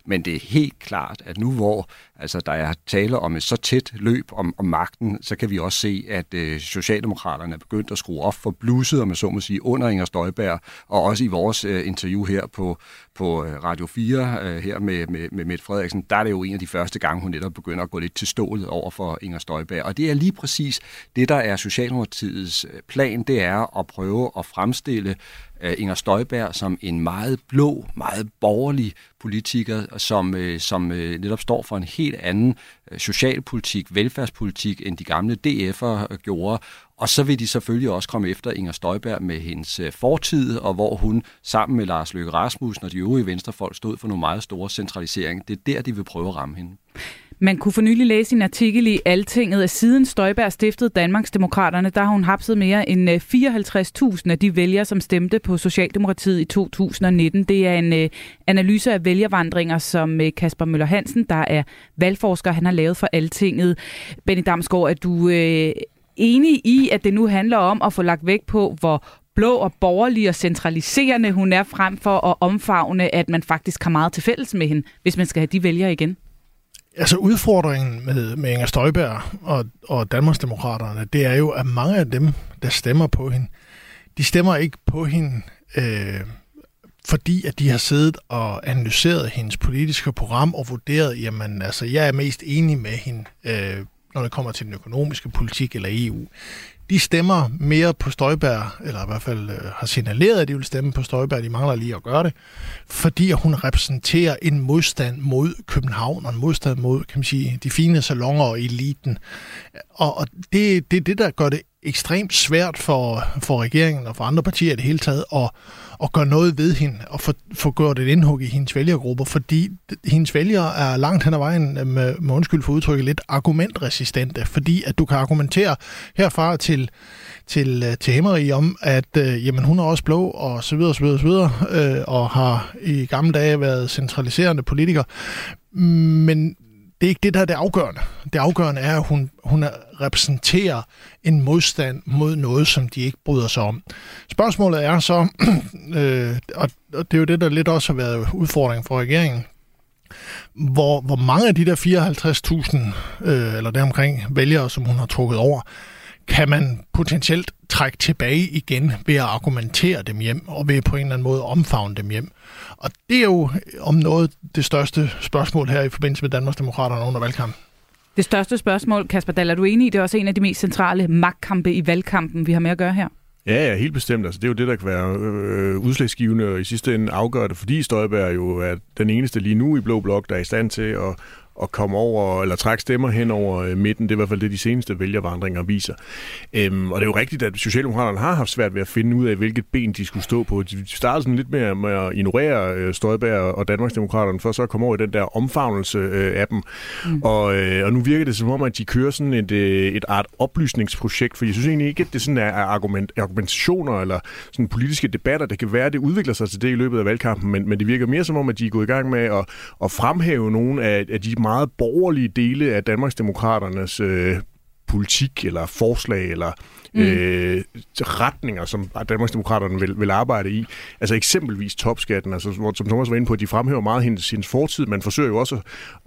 Men det er helt klart, at nu hvor altså, der er tale om et så tæt løb om, om magten, så kan vi også se, at øh, Socialdemokraterne er begyndt at skrue op for bluset, om man så må sige, under Inger Støjberg, og også i vores øh, interview her på, på øh, Radio 4 øh, her med, med, med Mette Frederiksen, der er det jo en af de første gange, hun netop begynder at gå lidt til stålet over for Inger Støjberg. Og det er lige præcis det, der er Socialdemokratiets øh, plan, det er at prøve at fremstille øh, Inger Støjberg som en meget blå, meget borgerlig politiker, som, øh, som øh, netop står for en helt anden øh, socialpolitik, velfærdspolitik, end de gamle DF'er øh, gjorde. Og så vil de selvfølgelig også komme efter Inger Støjberg med hendes øh, fortid, og hvor hun sammen med Lars Løkke Rasmussen og de øvrige venstrefolk stod for nogle meget store centralisering. Det er der, de vil prøve at ramme hende. Man kunne for nylig læse en artikel i Altinget, at siden Støjberg stiftede Danmarksdemokraterne, der har hun hapset mere end øh, 54.000 af de vælgere, som stemte på Socialdemokratiet i 2019. Det er en øh, analyse af vælgervandringer, som øh, Kasper Møller Hansen, der er valgforsker, han har lavet for Altinget. Benny Damsgaard, er du enig i, at det nu handler om at få lagt vægt på, hvor blå og borgerlig og centraliserende hun er, frem for at omfavne, at man faktisk har meget til fælles med hende, hvis man skal have de vælgere igen? Altså udfordringen med, med Inger Støjberg og, og Danmarksdemokraterne, det er jo, at mange af dem, der stemmer på hende, de stemmer ikke på hende, øh, fordi at de har siddet og analyseret hendes politiske program og vurderet, jamen altså, jeg er mest enig med hende, øh, når det kommer til den økonomiske politik eller EU de stemmer mere på Støjberg, eller i hvert fald øh, har signaleret, at de vil stemme på Støjberg, de mangler lige at gøre det, fordi hun repræsenterer en modstand mod København, og en modstand mod, kan man sige, de fine salonger og eliten. Og, og det, det er det, der gør det ekstremt svært for, for regeringen og for andre partier i det hele taget at, at gøre noget ved hende og få, få gjort et indhug i hendes vælgergrupper, fordi hendes vælgere er langt hen ad vejen, øh, med, med undskyld for udtrykket, lidt argumentresistente, fordi at du kan argumentere herfra til, til, øh, til Hemmerig om, at øh, jamen, hun er også blå og så videre, så videre, så videre øh, og har i gamle dage været centraliserende politiker. Men det er ikke det, der er det afgørende. Det afgørende er, at hun, hun repræsenterer en modstand mod noget, som de ikke bryder sig om. Spørgsmålet er så, øh, og det er jo det, der lidt også har været udfordringen for regeringen, hvor, hvor mange af de der 54.000, øh, eller deromkring vælgere, som hun har trukket over, kan man potentielt trække tilbage igen ved at argumentere dem hjem, og ved på en eller anden måde omfavne dem hjem. Og det er jo om noget det største spørgsmål her i forbindelse med Danmarksdemokraterne under valgkampen. Det største spørgsmål, Kasper Dahl, er du enig i, det er også en af de mest centrale magtkampe i valgkampen, vi har med at gøre her? Ja, ja, helt bestemt. Altså, det er jo det, der kan være øh, udslagsgivende og i sidste ende afgøre det, fordi Støjberg jo er den eneste lige nu i Blå Blok, der er i stand til at, at komme over, eller trække stemmer hen over øh, midten. Det er i hvert fald det, de seneste vælgervandringer viser. Øhm, og det er jo rigtigt, at Socialdemokraterne har haft svært ved at finde ud af, hvilket ben de skulle stå på. De startede sådan lidt med, med at ignorere øh, Støjberg og Danmarksdemokraterne, for så at komme over i den der omfavnelse øh, af dem. Mm. Og, øh, og nu virker det som om, at de kører sådan et, øh, et art oplysningsprojekt, for jeg synes egentlig ikke, at det sådan er argument, argumentationer eller sådan politiske debatter. Det kan være, at det udvikler sig til det i løbet af valgkampen, men, men det virker mere som om, at de er gået i gang med at, at fremhæve nogle af, af de meget borgerlige dele af Danmarksdemokraternes øh, politik eller forslag eller mm. øh, retninger, som Danmarksdemokraterne vil, vil arbejde i. Altså eksempelvis topskatten, altså, hvor, som Thomas var inde på, at de fremhæver meget hendes, hendes fortid. Man forsøger jo også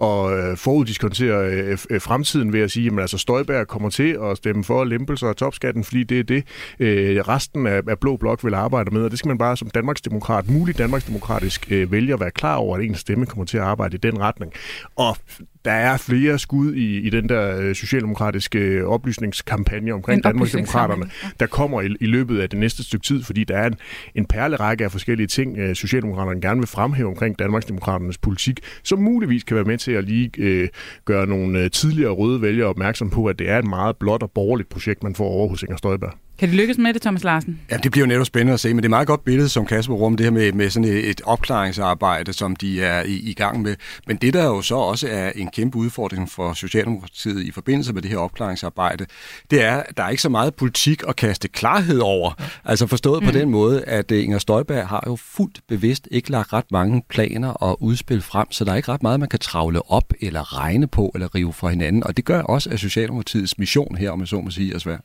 at øh, foruddiskontere øh, øh, fremtiden ved at sige, at altså, Støjberg kommer til at stemme for lempelser af topskatten, fordi det er det, øh, resten af, af Blå Blok vil arbejde med. Og det skal man bare som Danmarksdemokrat, muligt Danmarksdemokratisk øh, vælger være klar over, at en stemme kommer til at arbejde i den retning. Og der er flere skud i, i den der øh, socialdemokratiske øh, oplysningskampagne omkring Danmarksdemokraterne, der kommer i, i løbet af det næste stykke tid, fordi der er en, en perlerække af forskellige ting, øh, Socialdemokraterne gerne vil fremhæve omkring Danmarksdemokraternes politik, som muligvis kan være med til at lige øh, gøre nogle øh, tidligere røde vælgere opmærksom på, at det er et meget blot og borgerligt projekt, man får over hos Inger Støjberg. Kan det lykkes med det, Thomas Larsen? Ja, det bliver jo netop spændende at se, men det er meget godt billede, som Kasper Rum, det her med, med sådan et, et opklaringsarbejde, som de er i, i gang med. Men det, der jo så også er en kæmpe udfordring for Socialdemokratiet i forbindelse med det her opklaringsarbejde, det er, at der er ikke så meget politik at kaste klarhed over. Altså forstået mm. på den måde, at øh, Inger Støjberg har jo fuldt bevidst ikke lagt ret mange planer og udspil frem, så der er ikke ret meget, man kan travle op eller regne på eller rive fra hinanden. Og det gør også, at Socialdemokratiets mission her, om jeg så må sige, er svært.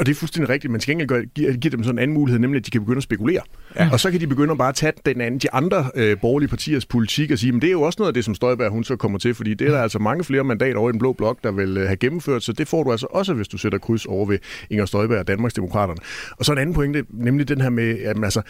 Og det er fuldstændig rigtigt. Man skal ikke give, give dem sådan en anden mulighed, nemlig at de kan begynde at spekulere. Ja. Og så kan de begynde at bare tage den anden, de andre øh, borgerlige partiers politik og sige, men det er jo også noget af det, som Støjberg hun så kommer til, fordi det er der altså mange flere mandater over i den blå blok, der vil øh, have gennemført, så det får du altså også, hvis du sætter kryds over ved Inger Støjberg og Danmarksdemokraterne. Og så en anden pointe, nemlig den her med, at altså,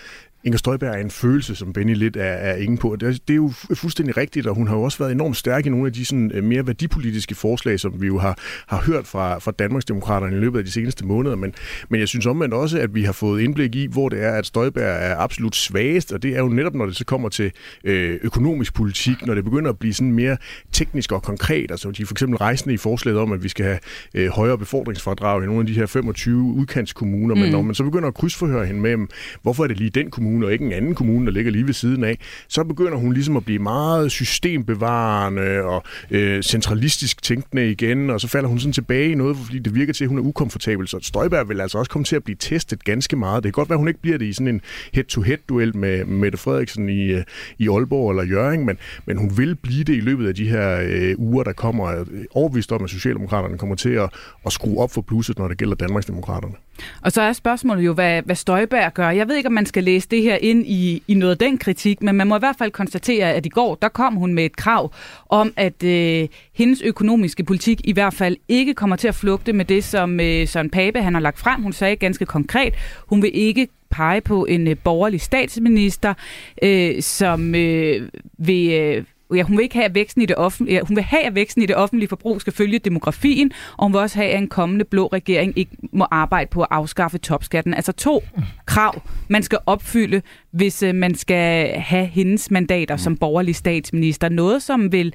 Inger Støjberg er en følelse, som Benny lidt er, er ingen på. Det, det er jo fuldstændig rigtigt, og hun har jo også været enormt stærk i nogle af de sådan, øh, mere værdipolitiske forslag, som vi jo har, har hørt fra, fra Danmarksdemokraterne i løbet af de seneste måneder. Men, men jeg synes omvendt også, at vi har fået indblik i, hvor det er, at Støjberg er absolut svagest, og det er jo netop, når det så kommer til øh, økonomisk politik, når det begynder at blive sådan mere teknisk og konkret. Altså de er for eksempel rejsende i forslaget om, at vi skal have øh, højere befordringsfordrag i nogle af de her 25 udkantskommuner, mm. men når man så begynder at krydsforhøre hende med, hvorfor er det lige den kommune, og ikke en anden kommune, der ligger lige ved siden af, så begynder hun ligesom at blive meget systembevarende og øh, centralistisk tænkende igen, og så falder hun sådan tilbage i noget, fordi det virker til, at hun er ukomfortabel. Så Støjberg vil altså også komme til at blive testet ganske meget. Det kan godt være, at hun ikke bliver det i sådan en head-to-head-duel med Mette Frederiksen i, øh, i Aalborg eller Jørgen, men, men hun vil blive det i løbet af de her øh, uger, der kommer. Overvist om, at Socialdemokraterne kommer til at, at skrue op for plusset, når det gælder Danmarksdemokraterne. Og så er spørgsmålet jo, hvad, hvad Støjberg gør. Jeg ved ikke, om man skal læse det her ind i, i noget af den kritik, men man må i hvert fald konstatere, at i går, der kom hun med et krav om, at øh, hendes økonomiske politik i hvert fald ikke kommer til at flugte med det, som øh, Søren Pape han har lagt frem. Hun sagde ganske konkret, hun vil ikke pege på en øh, borgerlig statsminister, øh, som øh, vil... Øh, ja, hun vil ikke have, at væksten i det offentlige, ja, hun vil have, at væksten i det offentlige forbrug skal følge demografien, og hun vil også have, at en kommende blå regering ikke må arbejde på at afskaffe topskatten. Altså to krav, man skal opfylde, hvis øh, man skal have hendes mandater som borgerlig statsminister. Noget, som vil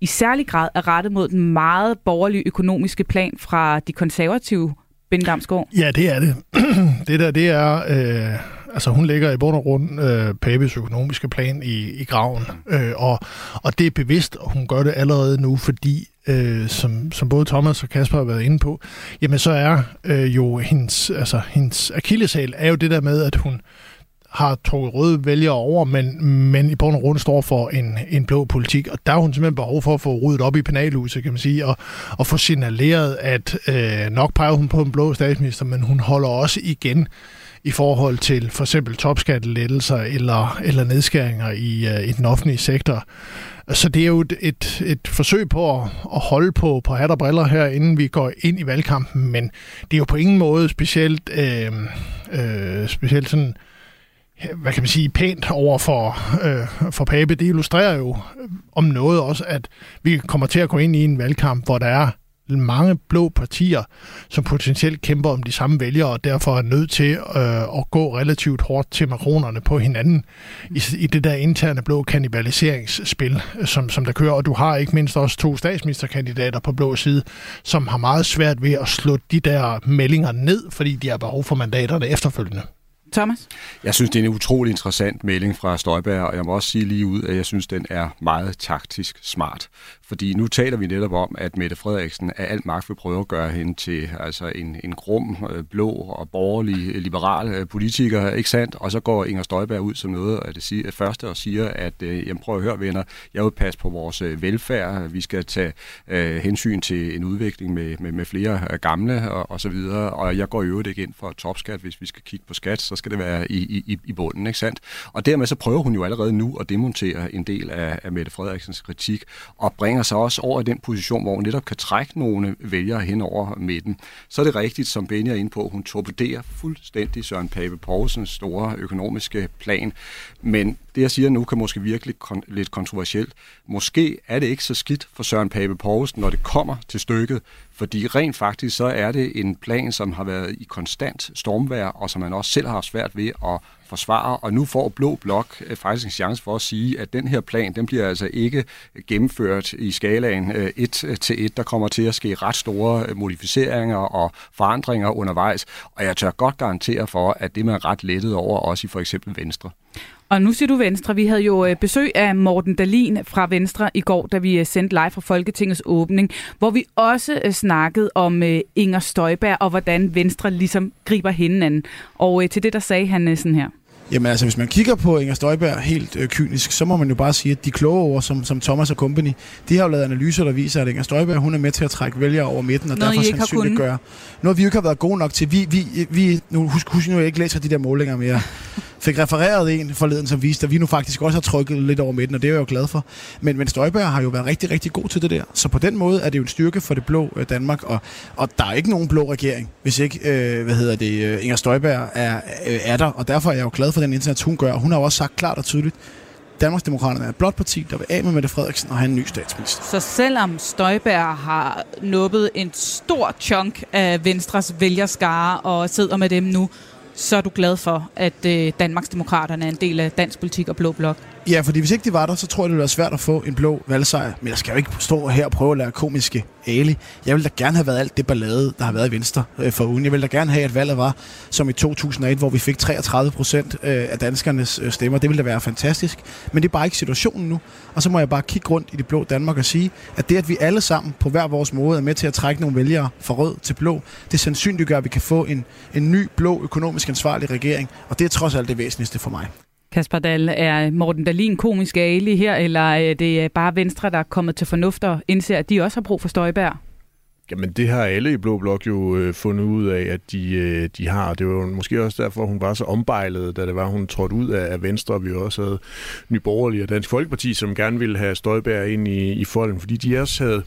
i særlig grad er rettet mod den meget borgerlige økonomiske plan fra de konservative Ben Damsgaard. Ja, det er det. det der, det er... Øh altså hun ligger i bund og grund øh, Papes økonomiske plan i, i graven, øh, og, og det er bevidst, og hun gør det allerede nu, fordi øh, som, som både Thomas og Kasper har været inde på, jamen så er øh, jo hendes, altså, hendes akillesal er jo det der med, at hun har trukket røde vælgere over, men, men i bund og grund står for en, en blå politik. Og der har hun simpelthen behov for at få ryddet op i penalhuset, kan man sige, og, og få signaleret, at øh, nok peger hun på en blå statsminister, men hun holder også igen i forhold til for eksempel topskattelettelser eller, eller nedskæringer i, uh, i den offentlige sektor. Så det er jo et, et, et forsøg på at, at holde på, på hat og briller her, inden vi går ind i valgkampen, men det er jo på ingen måde specielt, øh, øh, specielt sådan, hvad kan man sige, pænt over for, øh, for Pape. Det illustrerer jo om noget også, at vi kommer til at gå ind i en valgkamp, hvor der er mange blå partier, som potentielt kæmper om de samme vælgere, og derfor er nødt til øh, at gå relativt hårdt til makronerne på hinanden i, i det der interne blå kannibaliseringsspil, som, som der kører. Og du har ikke mindst også to statsministerkandidater på blå side, som har meget svært ved at slå de der meldinger ned, fordi de har behov for mandaterne efterfølgende. Thomas? Jeg synes, det er en utrolig interessant melding fra Støjberg, og jeg må også sige lige ud, at jeg synes, den er meget taktisk smart. Fordi nu taler vi netop om, at Mette Frederiksen af alt magt vil prøve at gøre hende til altså en, en grum, øh, blå og borgerlig, øh, liberal øh, politiker, ikke sandt? Og så går Inger Støjberg ud som noget af det siger, første og siger, at jamen, prøv at høre venner, jeg vil passe på vores velfærd, vi skal tage øh, hensyn til en udvikling med, med, med flere gamle og, og så videre, og jeg går i øvrigt ikke ind for topskat, hvis vi skal kigge på skat, så skal det være i, i, i bunden, ikke sandt? Og dermed så prøver hun jo allerede nu at demontere en del af, af Mette Frederiksens kritik, og bringer sig også over i den position, hvor hun netop kan trække nogle vælgere hen over midten. Så er det rigtigt, som Benny er inde på, hun torpederer fuldstændig Søren Pape Poulsens store økonomiske plan. Men det, jeg siger nu, kan måske virkelig kon- lidt kontroversielt. Måske er det ikke så skidt for Søren Pape Poulsen, når det kommer til stykket, Fordi rent faktisk så er det en plan, som har været i konstant stormvær, og som man også selv har haft svært ved at forsvare, og nu får Blå Blok øh, faktisk en chance for at sige, at den her plan, den bliver altså ikke gennemført i skalaen øh, 1 øh, til 1. Der kommer til at ske ret store modificeringer og forandringer undervejs, og jeg tør godt garantere for, at det man er ret lettet over, også i for eksempel Venstre. Og nu siger du Venstre. Vi havde jo besøg af Morten Dalin fra Venstre i går, da vi sendte live fra Folketingets åbning, hvor vi også snakkede om Inger Støjberg og hvordan Venstre ligesom griber hinanden. Og til det, der sagde han sådan her. Jamen altså, hvis man kigger på Inger Støjberg helt øh, kynisk, så må man jo bare sige, at de kloge ord, som, som Thomas og Company, de har jo lavet analyser, der viser, at Inger Støjberg, hun er med til at trække vælgere over midten, og Noget, derfor sandsynligt gøre. Noget, vi ikke har været gode nok til. Vi, vi, vi, nu husk, husk nu, jeg ikke læser de der målinger mere fik refereret en forleden, som viste, at vi nu faktisk også har trykket lidt over midten, og det er jeg jo glad for. Men, men Støjberg har jo været rigtig, rigtig god til det der. Så på den måde er det jo en styrke for det blå øh, Danmark, og, og der er ikke nogen blå regering, hvis ikke, øh, hvad hedder det, øh, Inger Støjberg er, øh, er der, og derfor er jeg jo glad for den indsats, hun gør. Hun har jo også sagt klart og tydeligt, Danmarksdemokraterne er et blot parti, der vil af med Mette Frederiksen og have en ny statsminister. Så selvom Støjberg har nuppet en stor chunk af Venstres vælgerskare og sidder med dem nu, så er du glad for, at øh, Danmarksdemokraterne er en del af dansk politik og blå blok? Ja, fordi hvis ikke de var der, så tror jeg, det ville være svært at få en blå valgsejr. Men jeg skal jo ikke stå her og prøve at lære komiske Ali. Jeg ville da gerne have været alt det ballade, der har været i Venstre øh, for ugen. Jeg ville da gerne have, at valget var som i 2001, hvor vi fik 33 procent øh, af danskernes øh, stemmer. Det ville da være fantastisk. Men det er bare ikke situationen nu. Og så må jeg bare kigge rundt i det blå Danmark og sige, at det, at vi alle sammen på hver vores måde er med til at trække nogle vælgere fra rød til blå, det sandsynliggør, at vi kan få en, en ny blå økonomisk ansvarlig regering. Og det er trods alt det væsentligste for mig. Kasper Dahl, er Morten Dalin komisk Ali her, eller er det bare Venstre, der er kommet til fornuft og indser, at de også har brug for Støjbær? Jamen det har alle i Blå Blok jo øh, fundet ud af, at de, øh, de har. Det var måske også derfor, hun var så ombejlet, da det var, hun trådte ud af, af Venstre. Vi også havde Nyborgerlige og Dansk Folkeparti, som gerne ville have Støjbær ind i, i folden, fordi de også havde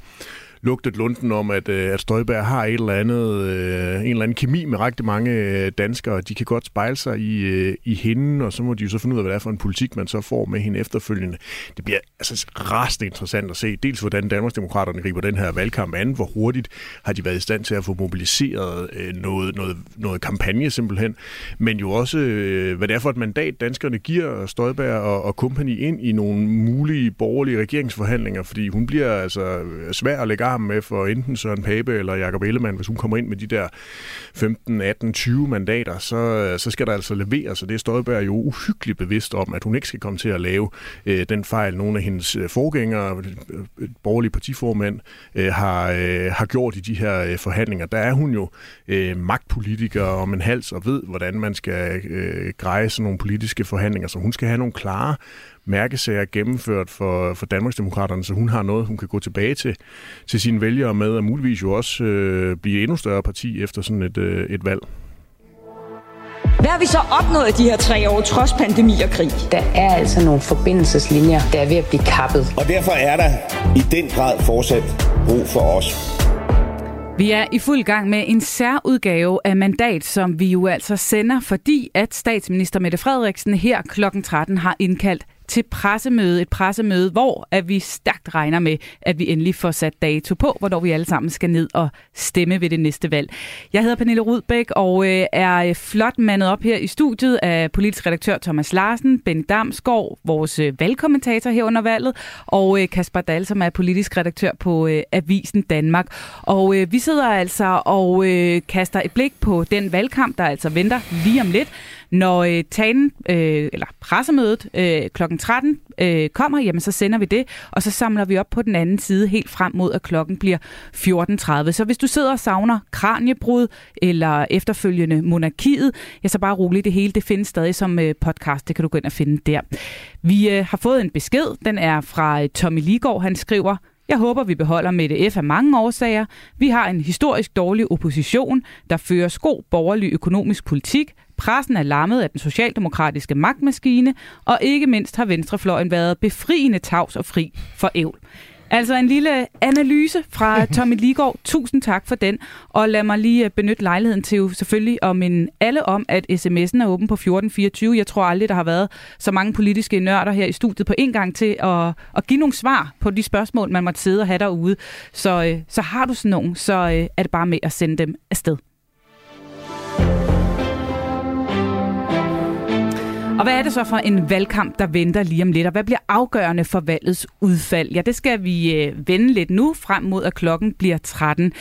lugtet lunden om, at, øh, at Støjberg har et eller andet, øh, en eller anden kemi med rigtig mange øh, danskere. De kan godt spejle sig i, øh, i hende, og så må de jo så finde ud af, hvad det er for en politik, man så får med hende efterfølgende. Det bliver altså rasende interessant at se, dels hvordan Danmarksdemokraterne griber den her valgkamp an, hvor hurtigt har de været i stand til at få mobiliseret noget, noget, noget kampagne simpelthen, men jo også, hvad det er for et mandat, danskerne giver Støjberg og, og company ind i nogle mulige borgerlige regeringsforhandlinger, fordi hun bliver altså svær at lægge arm med for enten Søren Pape eller Jakob Ellemann, hvis hun kommer ind med de der 15, 18, 20 mandater, så, øh, så skal der altså leveres, og det er Støjberg jo uhyggeligt bevidst om, at hun ikke skal komme til at lave øh, den fejl, nogle af hendes øh, forgængere, øh, borgerlige partiformænd, øh, har, øh, har gjort i de her øh, forhandlinger. Der er hun jo øh, magtpolitiker om en hals og ved, hvordan man skal øh, greje sådan nogle politiske forhandlinger, så hun skal have nogle klare mærkesager gennemført for, for Danmarksdemokraterne, så hun har noget, hun kan gå tilbage til, til sine vælgere med, og muligvis jo også øh, blive endnu større parti efter sådan et, øh, et valg. Hvad har vi så opnået i de her tre år, trods pandemi og krig? Der er altså nogle forbindelseslinjer, der er ved at blive kappet. Og derfor er der i den grad fortsat brug for os. Vi er i fuld gang med en særudgave af mandat, som vi jo altså sender, fordi at statsminister Mette Frederiksen her kl. 13 har indkaldt til pressemøde. Et pressemøde, hvor at vi stærkt regner med, at vi endelig får sat dato på, hvornår vi alle sammen skal ned og stemme ved det næste valg. Jeg hedder Pernille Rudbæk og øh, er flot mandet op her i studiet af politisk redaktør Thomas Larsen, Ben Damsgaard, vores øh, valgkommentator her under valget, og øh, Kasper Dahl, som er politisk redaktør på øh, Avisen Danmark. Og øh, vi sidder altså og øh, kaster et blik på den valgkamp, der altså venter lige om lidt. Når øh, talen, øh, eller pressemødet øh, kl. 13 øh, kommer, jamen så sender vi det, og så samler vi op på den anden side helt frem mod, at klokken bliver 14.30. Så hvis du sidder og savner kranjebrud eller efterfølgende monarkiet, ja, så bare roligt, det hele det findes stadig som øh, podcast, det kan du gå ind og finde der. Vi øh, har fået en besked, den er fra øh, Tommy Ligård, han skriver, jeg håber, vi beholder Mette F. af mange årsager. Vi har en historisk dårlig opposition, der fører god borgerlig økonomisk politik, Pressen er lammet af den socialdemokratiske magtmaskine, og ikke mindst har venstrefløjen været befriende tavs og fri for ævl. Altså en lille analyse fra Tommy Ligård. Tusind tak for den. Og lad mig lige benytte lejligheden til jo selvfølgelig at minde alle om, at sms'en er åben på 1424. Jeg tror aldrig, der har været så mange politiske nørder her i studiet på en gang til at, at give nogle svar på de spørgsmål, man måtte sidde og have derude. Så, øh, så har du sådan nogen, så øh, er det bare med at sende dem afsted. Og hvad er det så for en valgkamp, der venter lige om lidt, og hvad bliver afgørende for valgets udfald? Ja, det skal vi øh, vende lidt nu, frem mod at klokken bliver 13.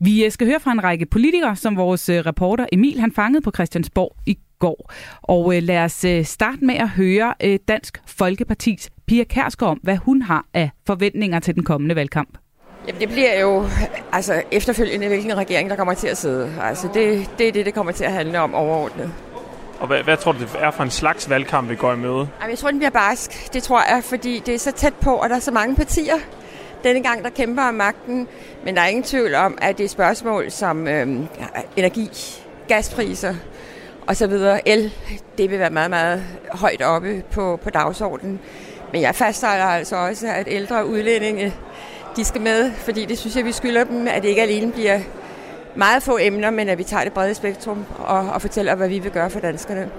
Vi øh, skal høre fra en række politikere, som vores øh, reporter Emil han fangede på Christiansborg i går. Og lad os starte med at høre Dansk Folkepartis Pia Kærsgaard om, hvad hun har af forventninger til den kommende valgkamp. Jamen, det bliver jo altså, efterfølgende, hvilken regering, der kommer til at sidde. Altså, det, det er det, det kommer til at handle om overordnet. Og hvad, hvad tror du, det er for en slags valgkamp, vi går i møde? Jamen, jeg tror, den bliver barsk. Det tror jeg, fordi det er så tæt på, og der er så mange partier denne gang, der kæmper om magten. Men der er ingen tvivl om, at det er spørgsmål som øhm, energi, gaspriser og så videre. El, det vil være meget, meget højt oppe på, på dagsordenen. Men jeg fastholder altså også, at ældre udlændinge, de skal med, fordi det synes jeg, vi skylder dem, at det ikke alene bliver meget få emner, men at vi tager det brede spektrum og, og fortæller, hvad vi vil gøre for danskerne.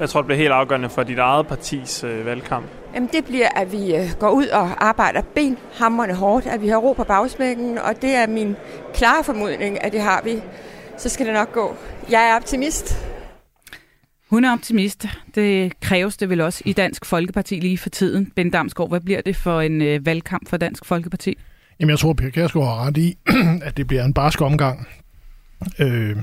Jeg tror, det bliver helt afgørende for dit eget partis øh, valgkamp. Jamen, det bliver, at vi øh, går ud og arbejder benhamrende hårdt, at vi har ro på bagsmækken, og det er min klare formodning, at det har vi. Så skal det nok gå. Jeg er optimist. Hun er optimist. Det kræves det vel også i Dansk Folkeparti lige for tiden. Ben Damsgaard, hvad bliver det for en øh, valgkamp for Dansk Folkeparti? Jamen, jeg tror, Per Kærsgaard har ret i, at det bliver en barsk omgang. Øh,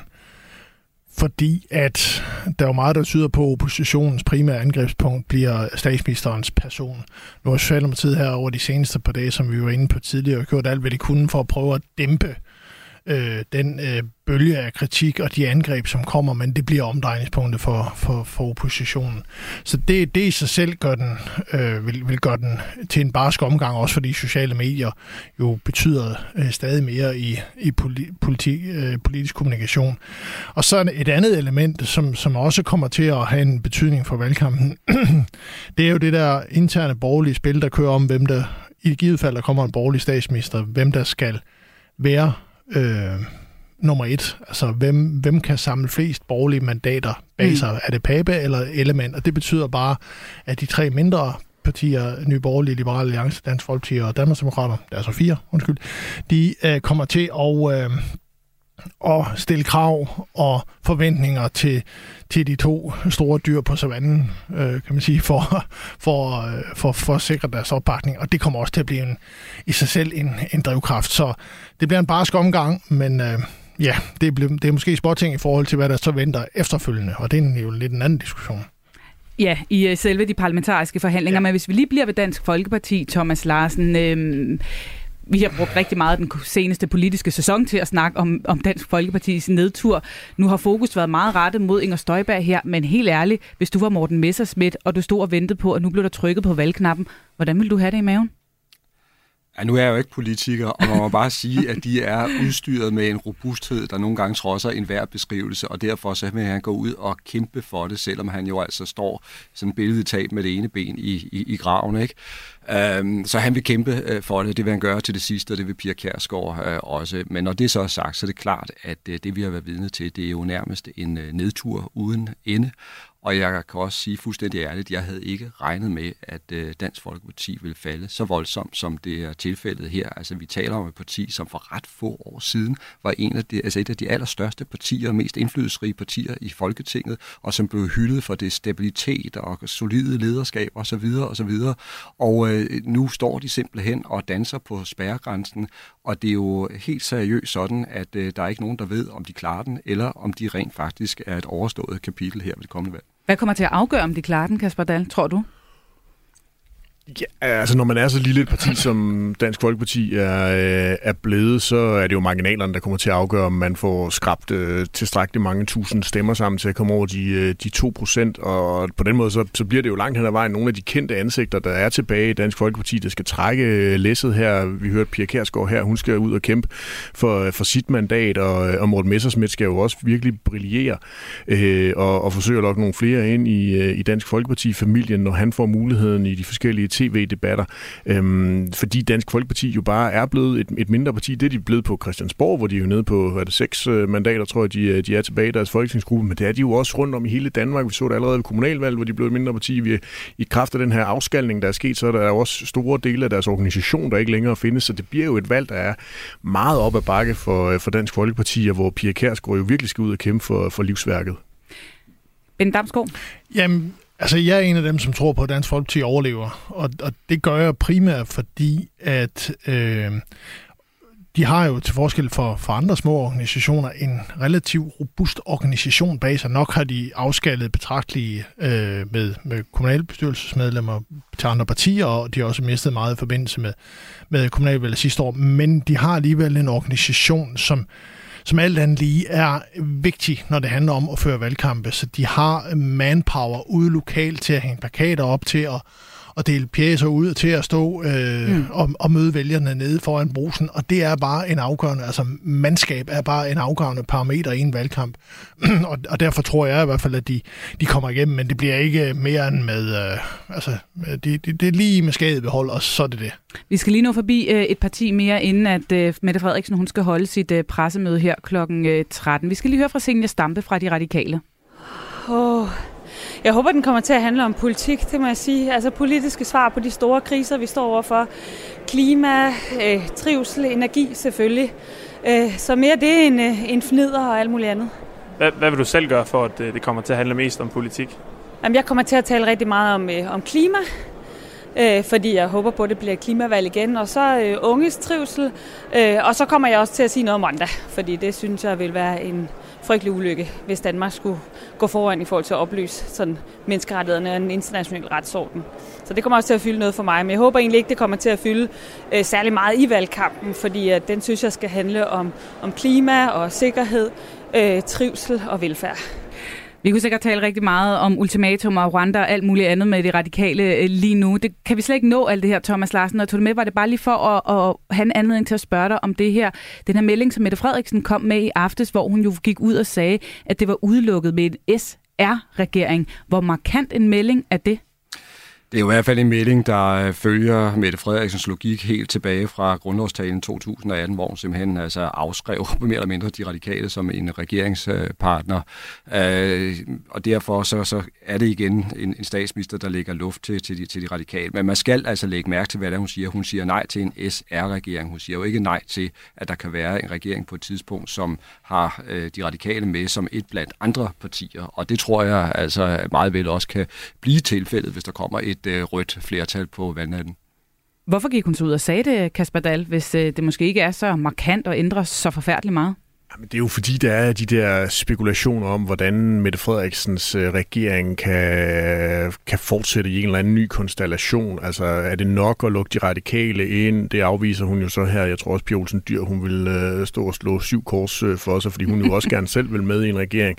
fordi at der er meget, der tyder på, at oppositionens primære angrebspunkt bliver statsministerens person. Nu har Socialdemokratiet her over de seneste par dage, som vi var inde på tidligere, gjort alt, hvad de kunne for at prøve at dæmpe øh, Øh, den øh, bølge af kritik og de angreb, som kommer, men det bliver omdrejningspunktet for, for, for oppositionen. Så det, det i sig selv gør den, øh, vil, vil gøre den til en barsk omgang, også fordi sociale medier jo betyder øh, stadig mere i, i politi, øh, politisk kommunikation. Og så et andet element, som, som også kommer til at have en betydning for valgkampen, det er jo det der interne borgerlige spil, der kører om, hvem der i givet fald, der kommer en borgerlig statsminister, hvem der skal være øh, nummer et. Altså, hvem, hvem kan samle flest borgerlige mandater bag mm. sig? Er det Pape eller Element? Og det betyder bare, at de tre mindre partier, Nye Borgerlige, Liberale Alliance, Dansk Folkeparti og Danmarksdemokrater, der er så fire, undskyld, de øh, kommer til at, øh, at stille krav og forventninger til, til de to store dyr på savannen, øh, kan man sige, for, for, øh, for, for at sikre deres opbakning. Og det kommer også til at blive en, i sig selv en, en drivkraft. Så det bliver en barsk omgang, men øh, ja, det, bliver, det er måske småting i forhold til, hvad der så venter efterfølgende, og det er jo lidt en anden diskussion. Ja, i øh, selve de parlamentariske forhandlinger, ja. men hvis vi lige bliver ved Dansk Folkeparti, Thomas Larsen, øh, vi har brugt rigtig meget den seneste politiske sæson til at snakke om, om Dansk Folkepartis nedtur. Nu har fokus været meget rettet mod Inger Støjberg her, men helt ærligt, hvis du var Morten Messersmith, og du stod og ventede på, at nu blev der trykket på valgknappen, hvordan vil du have det i maven? Ja, nu er jeg jo ikke politiker, og man må bare sige, at de er udstyret med en robusthed, der nogle gange trodser enhver beskrivelse, og derfor så vil han gå ud og kæmpe for det, selvom han jo altså står sådan billedtab med det ene ben i, i, i graven. Ikke? Um, så han vil kæmpe øh, for det, det vil han gøre til det sidste, og det vil Pia Kærsgaard uh, øh, også. Men når det så er sagt, så er det klart, at uh, det vi har været vidne til, det er jo nærmest en uh, nedtur uden ende, og jeg kan også sige fuldstændig ærligt, at jeg havde ikke regnet med, at øh, Dansk Folkeparti ville falde så voldsomt, som det er tilfældet her. Altså, vi taler om et parti, som for ret få år siden var en af de, altså et af de allerstørste partier og mest indflydelsesrige partier i Folketinget, og som blev hyldet for det stabilitet og solide lederskab osv. osv. Og øh, nu står de simpelthen og danser på spærregrænsen, og det er jo helt seriøst sådan, at øh, der er ikke nogen, der ved, om de klarer den, eller om de rent faktisk er et overstået kapitel her ved det kommende valg. Hvad kommer til at afgøre, om de klarer den, Kasper Dahl, tror du? Ja, altså når man er så lille et parti, som Dansk Folkeparti er, øh, er blevet, så er det jo marginalerne, der kommer til at afgøre, om man får skrabt øh, tilstrækkeligt mange tusind stemmer sammen til at komme over de, øh, de 2 procent. Og på den måde, så, så bliver det jo langt hen ad vejen nogle af de kendte ansigter, der er tilbage i Dansk Folkeparti, der skal trække øh, læsset her. Vi hørte Pia Kærsgaard her, hun skal ud og kæmpe for, for sit mandat, og, og Morten Messersmith skal jo også virkelig brillere øh, og, og forsøge at lokke nogle flere ind i, øh, i Dansk Folkeparti-familien, når han får muligheden i de forskellige tv-debatter, øhm, fordi Dansk Folkeparti jo bare er blevet et, et mindre parti. Det er de blevet på Christiansborg, hvor de er jo nede på hvad er det, seks øh, mandater, tror jeg, de, de er tilbage i deres folketingsgruppe, men det er de jo også rundt om i hele Danmark. Vi så det allerede ved kommunalvalg, hvor de blev et mindre parti. Vi, I kraft af den her afskalning, der er sket, så er der også store dele af deres organisation, der ikke længere findes, så det bliver jo et valg, der er meget op ad bakke for, øh, for Dansk Folkeparti, og hvor Pia Kærsgaard jo virkelig skal ud og kæmpe for, for livsværket. Ben Damsgaard? Jamen, altså jeg er en af dem, som tror på, at Dansk Folkeparti overlever. Og, og det gør jeg primært fordi, at øh, de har jo til forskel for, for andre små organisationer en relativt robust organisation bag sig. Nok har de afskaldet betragtelige øh, med, med kommunalbestyrelsesmedlemmer til andre partier, og de har også mistet meget i forbindelse med, med kommunalvalget sidste år. Men de har alligevel en organisation, som som alt andet lige er vigtig, når det handler om at føre valgkampe. Så de har manpower ude lokalt til at hænge plakater op til at at dele pjæser ud til at stå øh, mm. og, og møde vælgerne nede foran brusen, og det er bare en afgørende, altså mandskab er bare en afgørende parameter i en valgkamp, og, og derfor tror jeg i hvert fald, at de, de kommer igennem, men det bliver ikke mere end med, øh, altså det, det, det er lige med skadet behold, og så er det det. Vi skal lige nå forbi øh, et parti mere, inden at øh, Mette Frederiksen hun skal holde sit øh, pressemøde her kl. 13. Vi skal lige høre fra Senja Stampe fra De Radikale. Åh, oh, jeg håber, den kommer til at handle om politik, det må jeg sige. Altså politiske svar på de store kriser, vi står overfor. Klima, øh, trivsel, energi selvfølgelig. Øh, så mere det end, øh, end fnider og alt muligt andet. Hvad, hvad vil du selv gøre for, at øh, det kommer til at handle mest om politik? Jamen, jeg kommer til at tale rigtig meget om, øh, om klima, øh, fordi jeg håber på, at det bliver klimavalg igen. Og så øh, unges trivsel, øh, og så kommer jeg også til at sige noget om mandag, fordi det synes jeg vil være en frygtelig ulykke, hvis Danmark skulle gå foran i forhold til at oplyse sådan menneskerettighederne og en international retsorden. Så det kommer også til at fylde noget for mig, men jeg håber egentlig ikke, det kommer til at fylde øh, særlig meget i valgkampen, fordi at den synes jeg skal handle om, om klima og sikkerhed, øh, trivsel og velfærd. Vi kunne sikkert tale rigtig meget om ultimatum og Rwanda og alt muligt andet med det radikale øh, lige nu. Det kan vi slet ikke nå alt det her, Thomas Larsen. Og tog det med, var det bare lige for at, at have en anledning til at spørge dig om det her. Den her melding, som Mette Frederiksen kom med i aftes, hvor hun jo gik ud og sagde, at det var udelukket med en SR-regering. Hvor markant en melding er det? Det er jo i hvert fald en melding, der øh, følger Mette Frederiksens logik helt tilbage fra grundlovstalen 2018, hvor hun simpelthen altså afskrev mere eller mindre de radikale som en regeringspartner. Øh, og derfor så, så er det igen en, en statsminister, der lægger luft til, til, de, til de radikale. Men man skal altså lægge mærke til, hvad det er, hun siger. Hun siger nej til en SR-regering. Hun siger jo ikke nej til, at der kan være en regering på et tidspunkt, som har øh, de radikale med som et blandt andre partier. Og det tror jeg altså meget vel også kan blive tilfældet, hvis der kommer et et øh, rødt flertal på valgnatten. Hvorfor gik hun så ud og sagde det, Kasper Dahl, hvis øh, det måske ikke er så markant og ændrer så forfærdeligt meget? Jamen, det er jo fordi, der er de der spekulationer om, hvordan Mette Frederiksens øh, regering kan, kan fortsætte i en eller anden ny konstellation. Altså, er det nok at lukke de radikale ind? Det afviser hun jo så her. Jeg tror også, Pia Olsen Dyr, hun vil øh, stå og slå syv kors øh, for sig, fordi hun jo også gerne selv vil med i en regering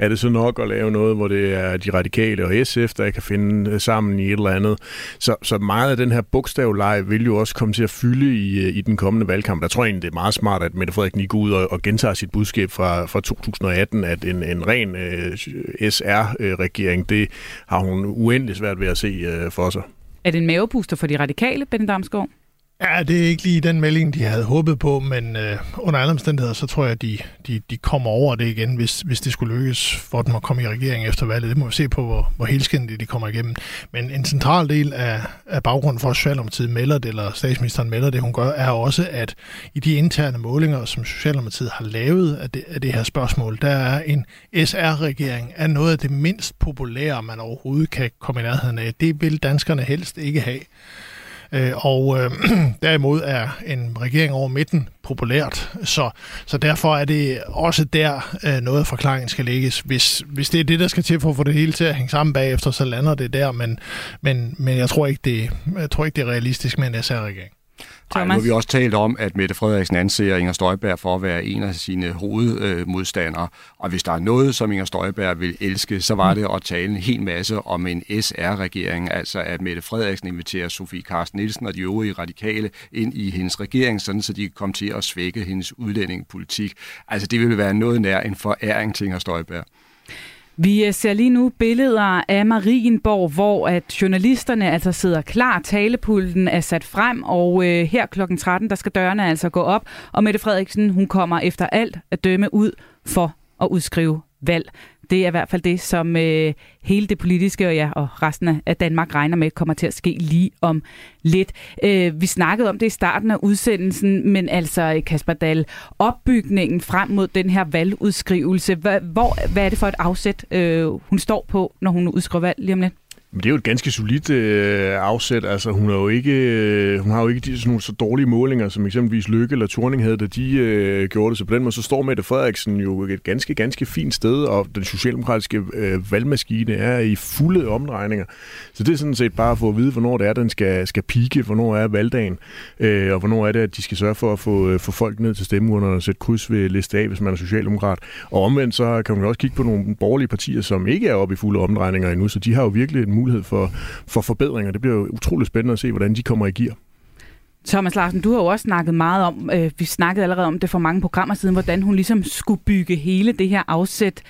er det så nok at lave noget, hvor det er de radikale og SF, der kan finde øh, sammen i et eller andet. Så, så meget af den her bogstavleje vil jo også komme til at fylde i, øh, i den kommende valgkamp. Der tror jeg egentlig, det er meget smart, at Mette Frederiksen går ud og, og gentager sit budskab fra, fra 2018, at en, en ren øh, SR-regering, det har hun uendelig svært ved at se øh, for sig. Er det en mavepuster for de radikale, Benny Damsgaard? Ja, det er ikke lige den melding, de havde håbet på, men øh, under alle omstændigheder, så tror jeg, at de, de, de kommer over det igen, hvis, hvis det skulle lykkes for dem at komme i regering efter valget. Det må vi se på, hvor, hvor helskændigt de kommer igennem. Men en central del af, af baggrunden for, at Socialdemokratiet melder det, eller statsministeren melder det, hun gør, er også, at i de interne målinger, som Socialdemokratiet har lavet af det, af det her spørgsmål, der er en SR-regering er noget af det mindst populære, man overhovedet kan komme i nærheden af. Det vil danskerne helst ikke have. Øh, og øh, derimod er en regering over midten populært, så, så derfor er det også der øh, noget af forklaringen skal lægges. Hvis, hvis det er det, der skal til for at få det hele til at hænge sammen bagefter, så lander det der, men, men, men jeg, tror ikke, det, jeg tror ikke, det er realistisk med en SR-regering. Ej, nu har vi også talt om, at Mette Frederiksen anser Inger Støjberg for at være en af sine hovedmodstandere. Og hvis der er noget, som Inger Støjberg vil elske, så var det at tale en hel masse om en SR-regering. Altså at Mette Frederiksen inviterer Sofie Carsten Nielsen og de øvrige radikale ind i hendes regering, sådan så de kan komme til at svække hendes udlændingepolitik. Altså det vil være noget nær en foræring til Inger Støjberg. Vi øh, ser lige nu billeder af Marienborg, hvor at journalisterne altså sidder klar. Talepulten er sat frem, og øh, her kl. 13, der skal dørene altså gå op. Og Mette Frederiksen, hun kommer efter alt at dømme ud for at udskrive valg. Det er i hvert fald det, som øh, hele det politiske og, ja, og resten af Danmark regner med kommer til at ske lige om lidt. Øh, vi snakkede om det i starten af udsendelsen, men altså øh, Kasper Dahl, opbygningen frem mod den her valgudskrivelse, hvad, hvor, hvad er det for et afsæt, øh, hun står på, når hun udskriver valg lige om lidt? Men det er jo et ganske solidt øh, afsæt. Altså, hun, er jo ikke, øh, hun har jo ikke de, sådan nogle så dårlige målinger, som eksempelvis Lykke eller Thorning havde, da de øh, gjorde det. Så på den måde, så står Mette Frederiksen jo et ganske, ganske fint sted, og den socialdemokratiske øh, valgmaskine er i fulde omdrejninger. Så det er sådan set bare for at vide, hvornår det er, den skal, skal pike, hvornår er valgdagen, øh, og hvornår er det, at de skal sørge for at få, øh, få folk ned til stemmeurnerne og sætte kryds ved liste af, hvis man er socialdemokrat. Og omvendt, så kan man også kigge på nogle borgerlige partier, som ikke er oppe i fulde omdrejninger endnu, så de har jo virkelig en mulighed for, for forbedringer. Det bliver jo utrolig spændende at se, hvordan de kommer i gear. Thomas Larsen, du har jo også snakket meget om, øh, vi snakkede allerede om det for mange programmer siden, hvordan hun ligesom skulle bygge hele det her afsæt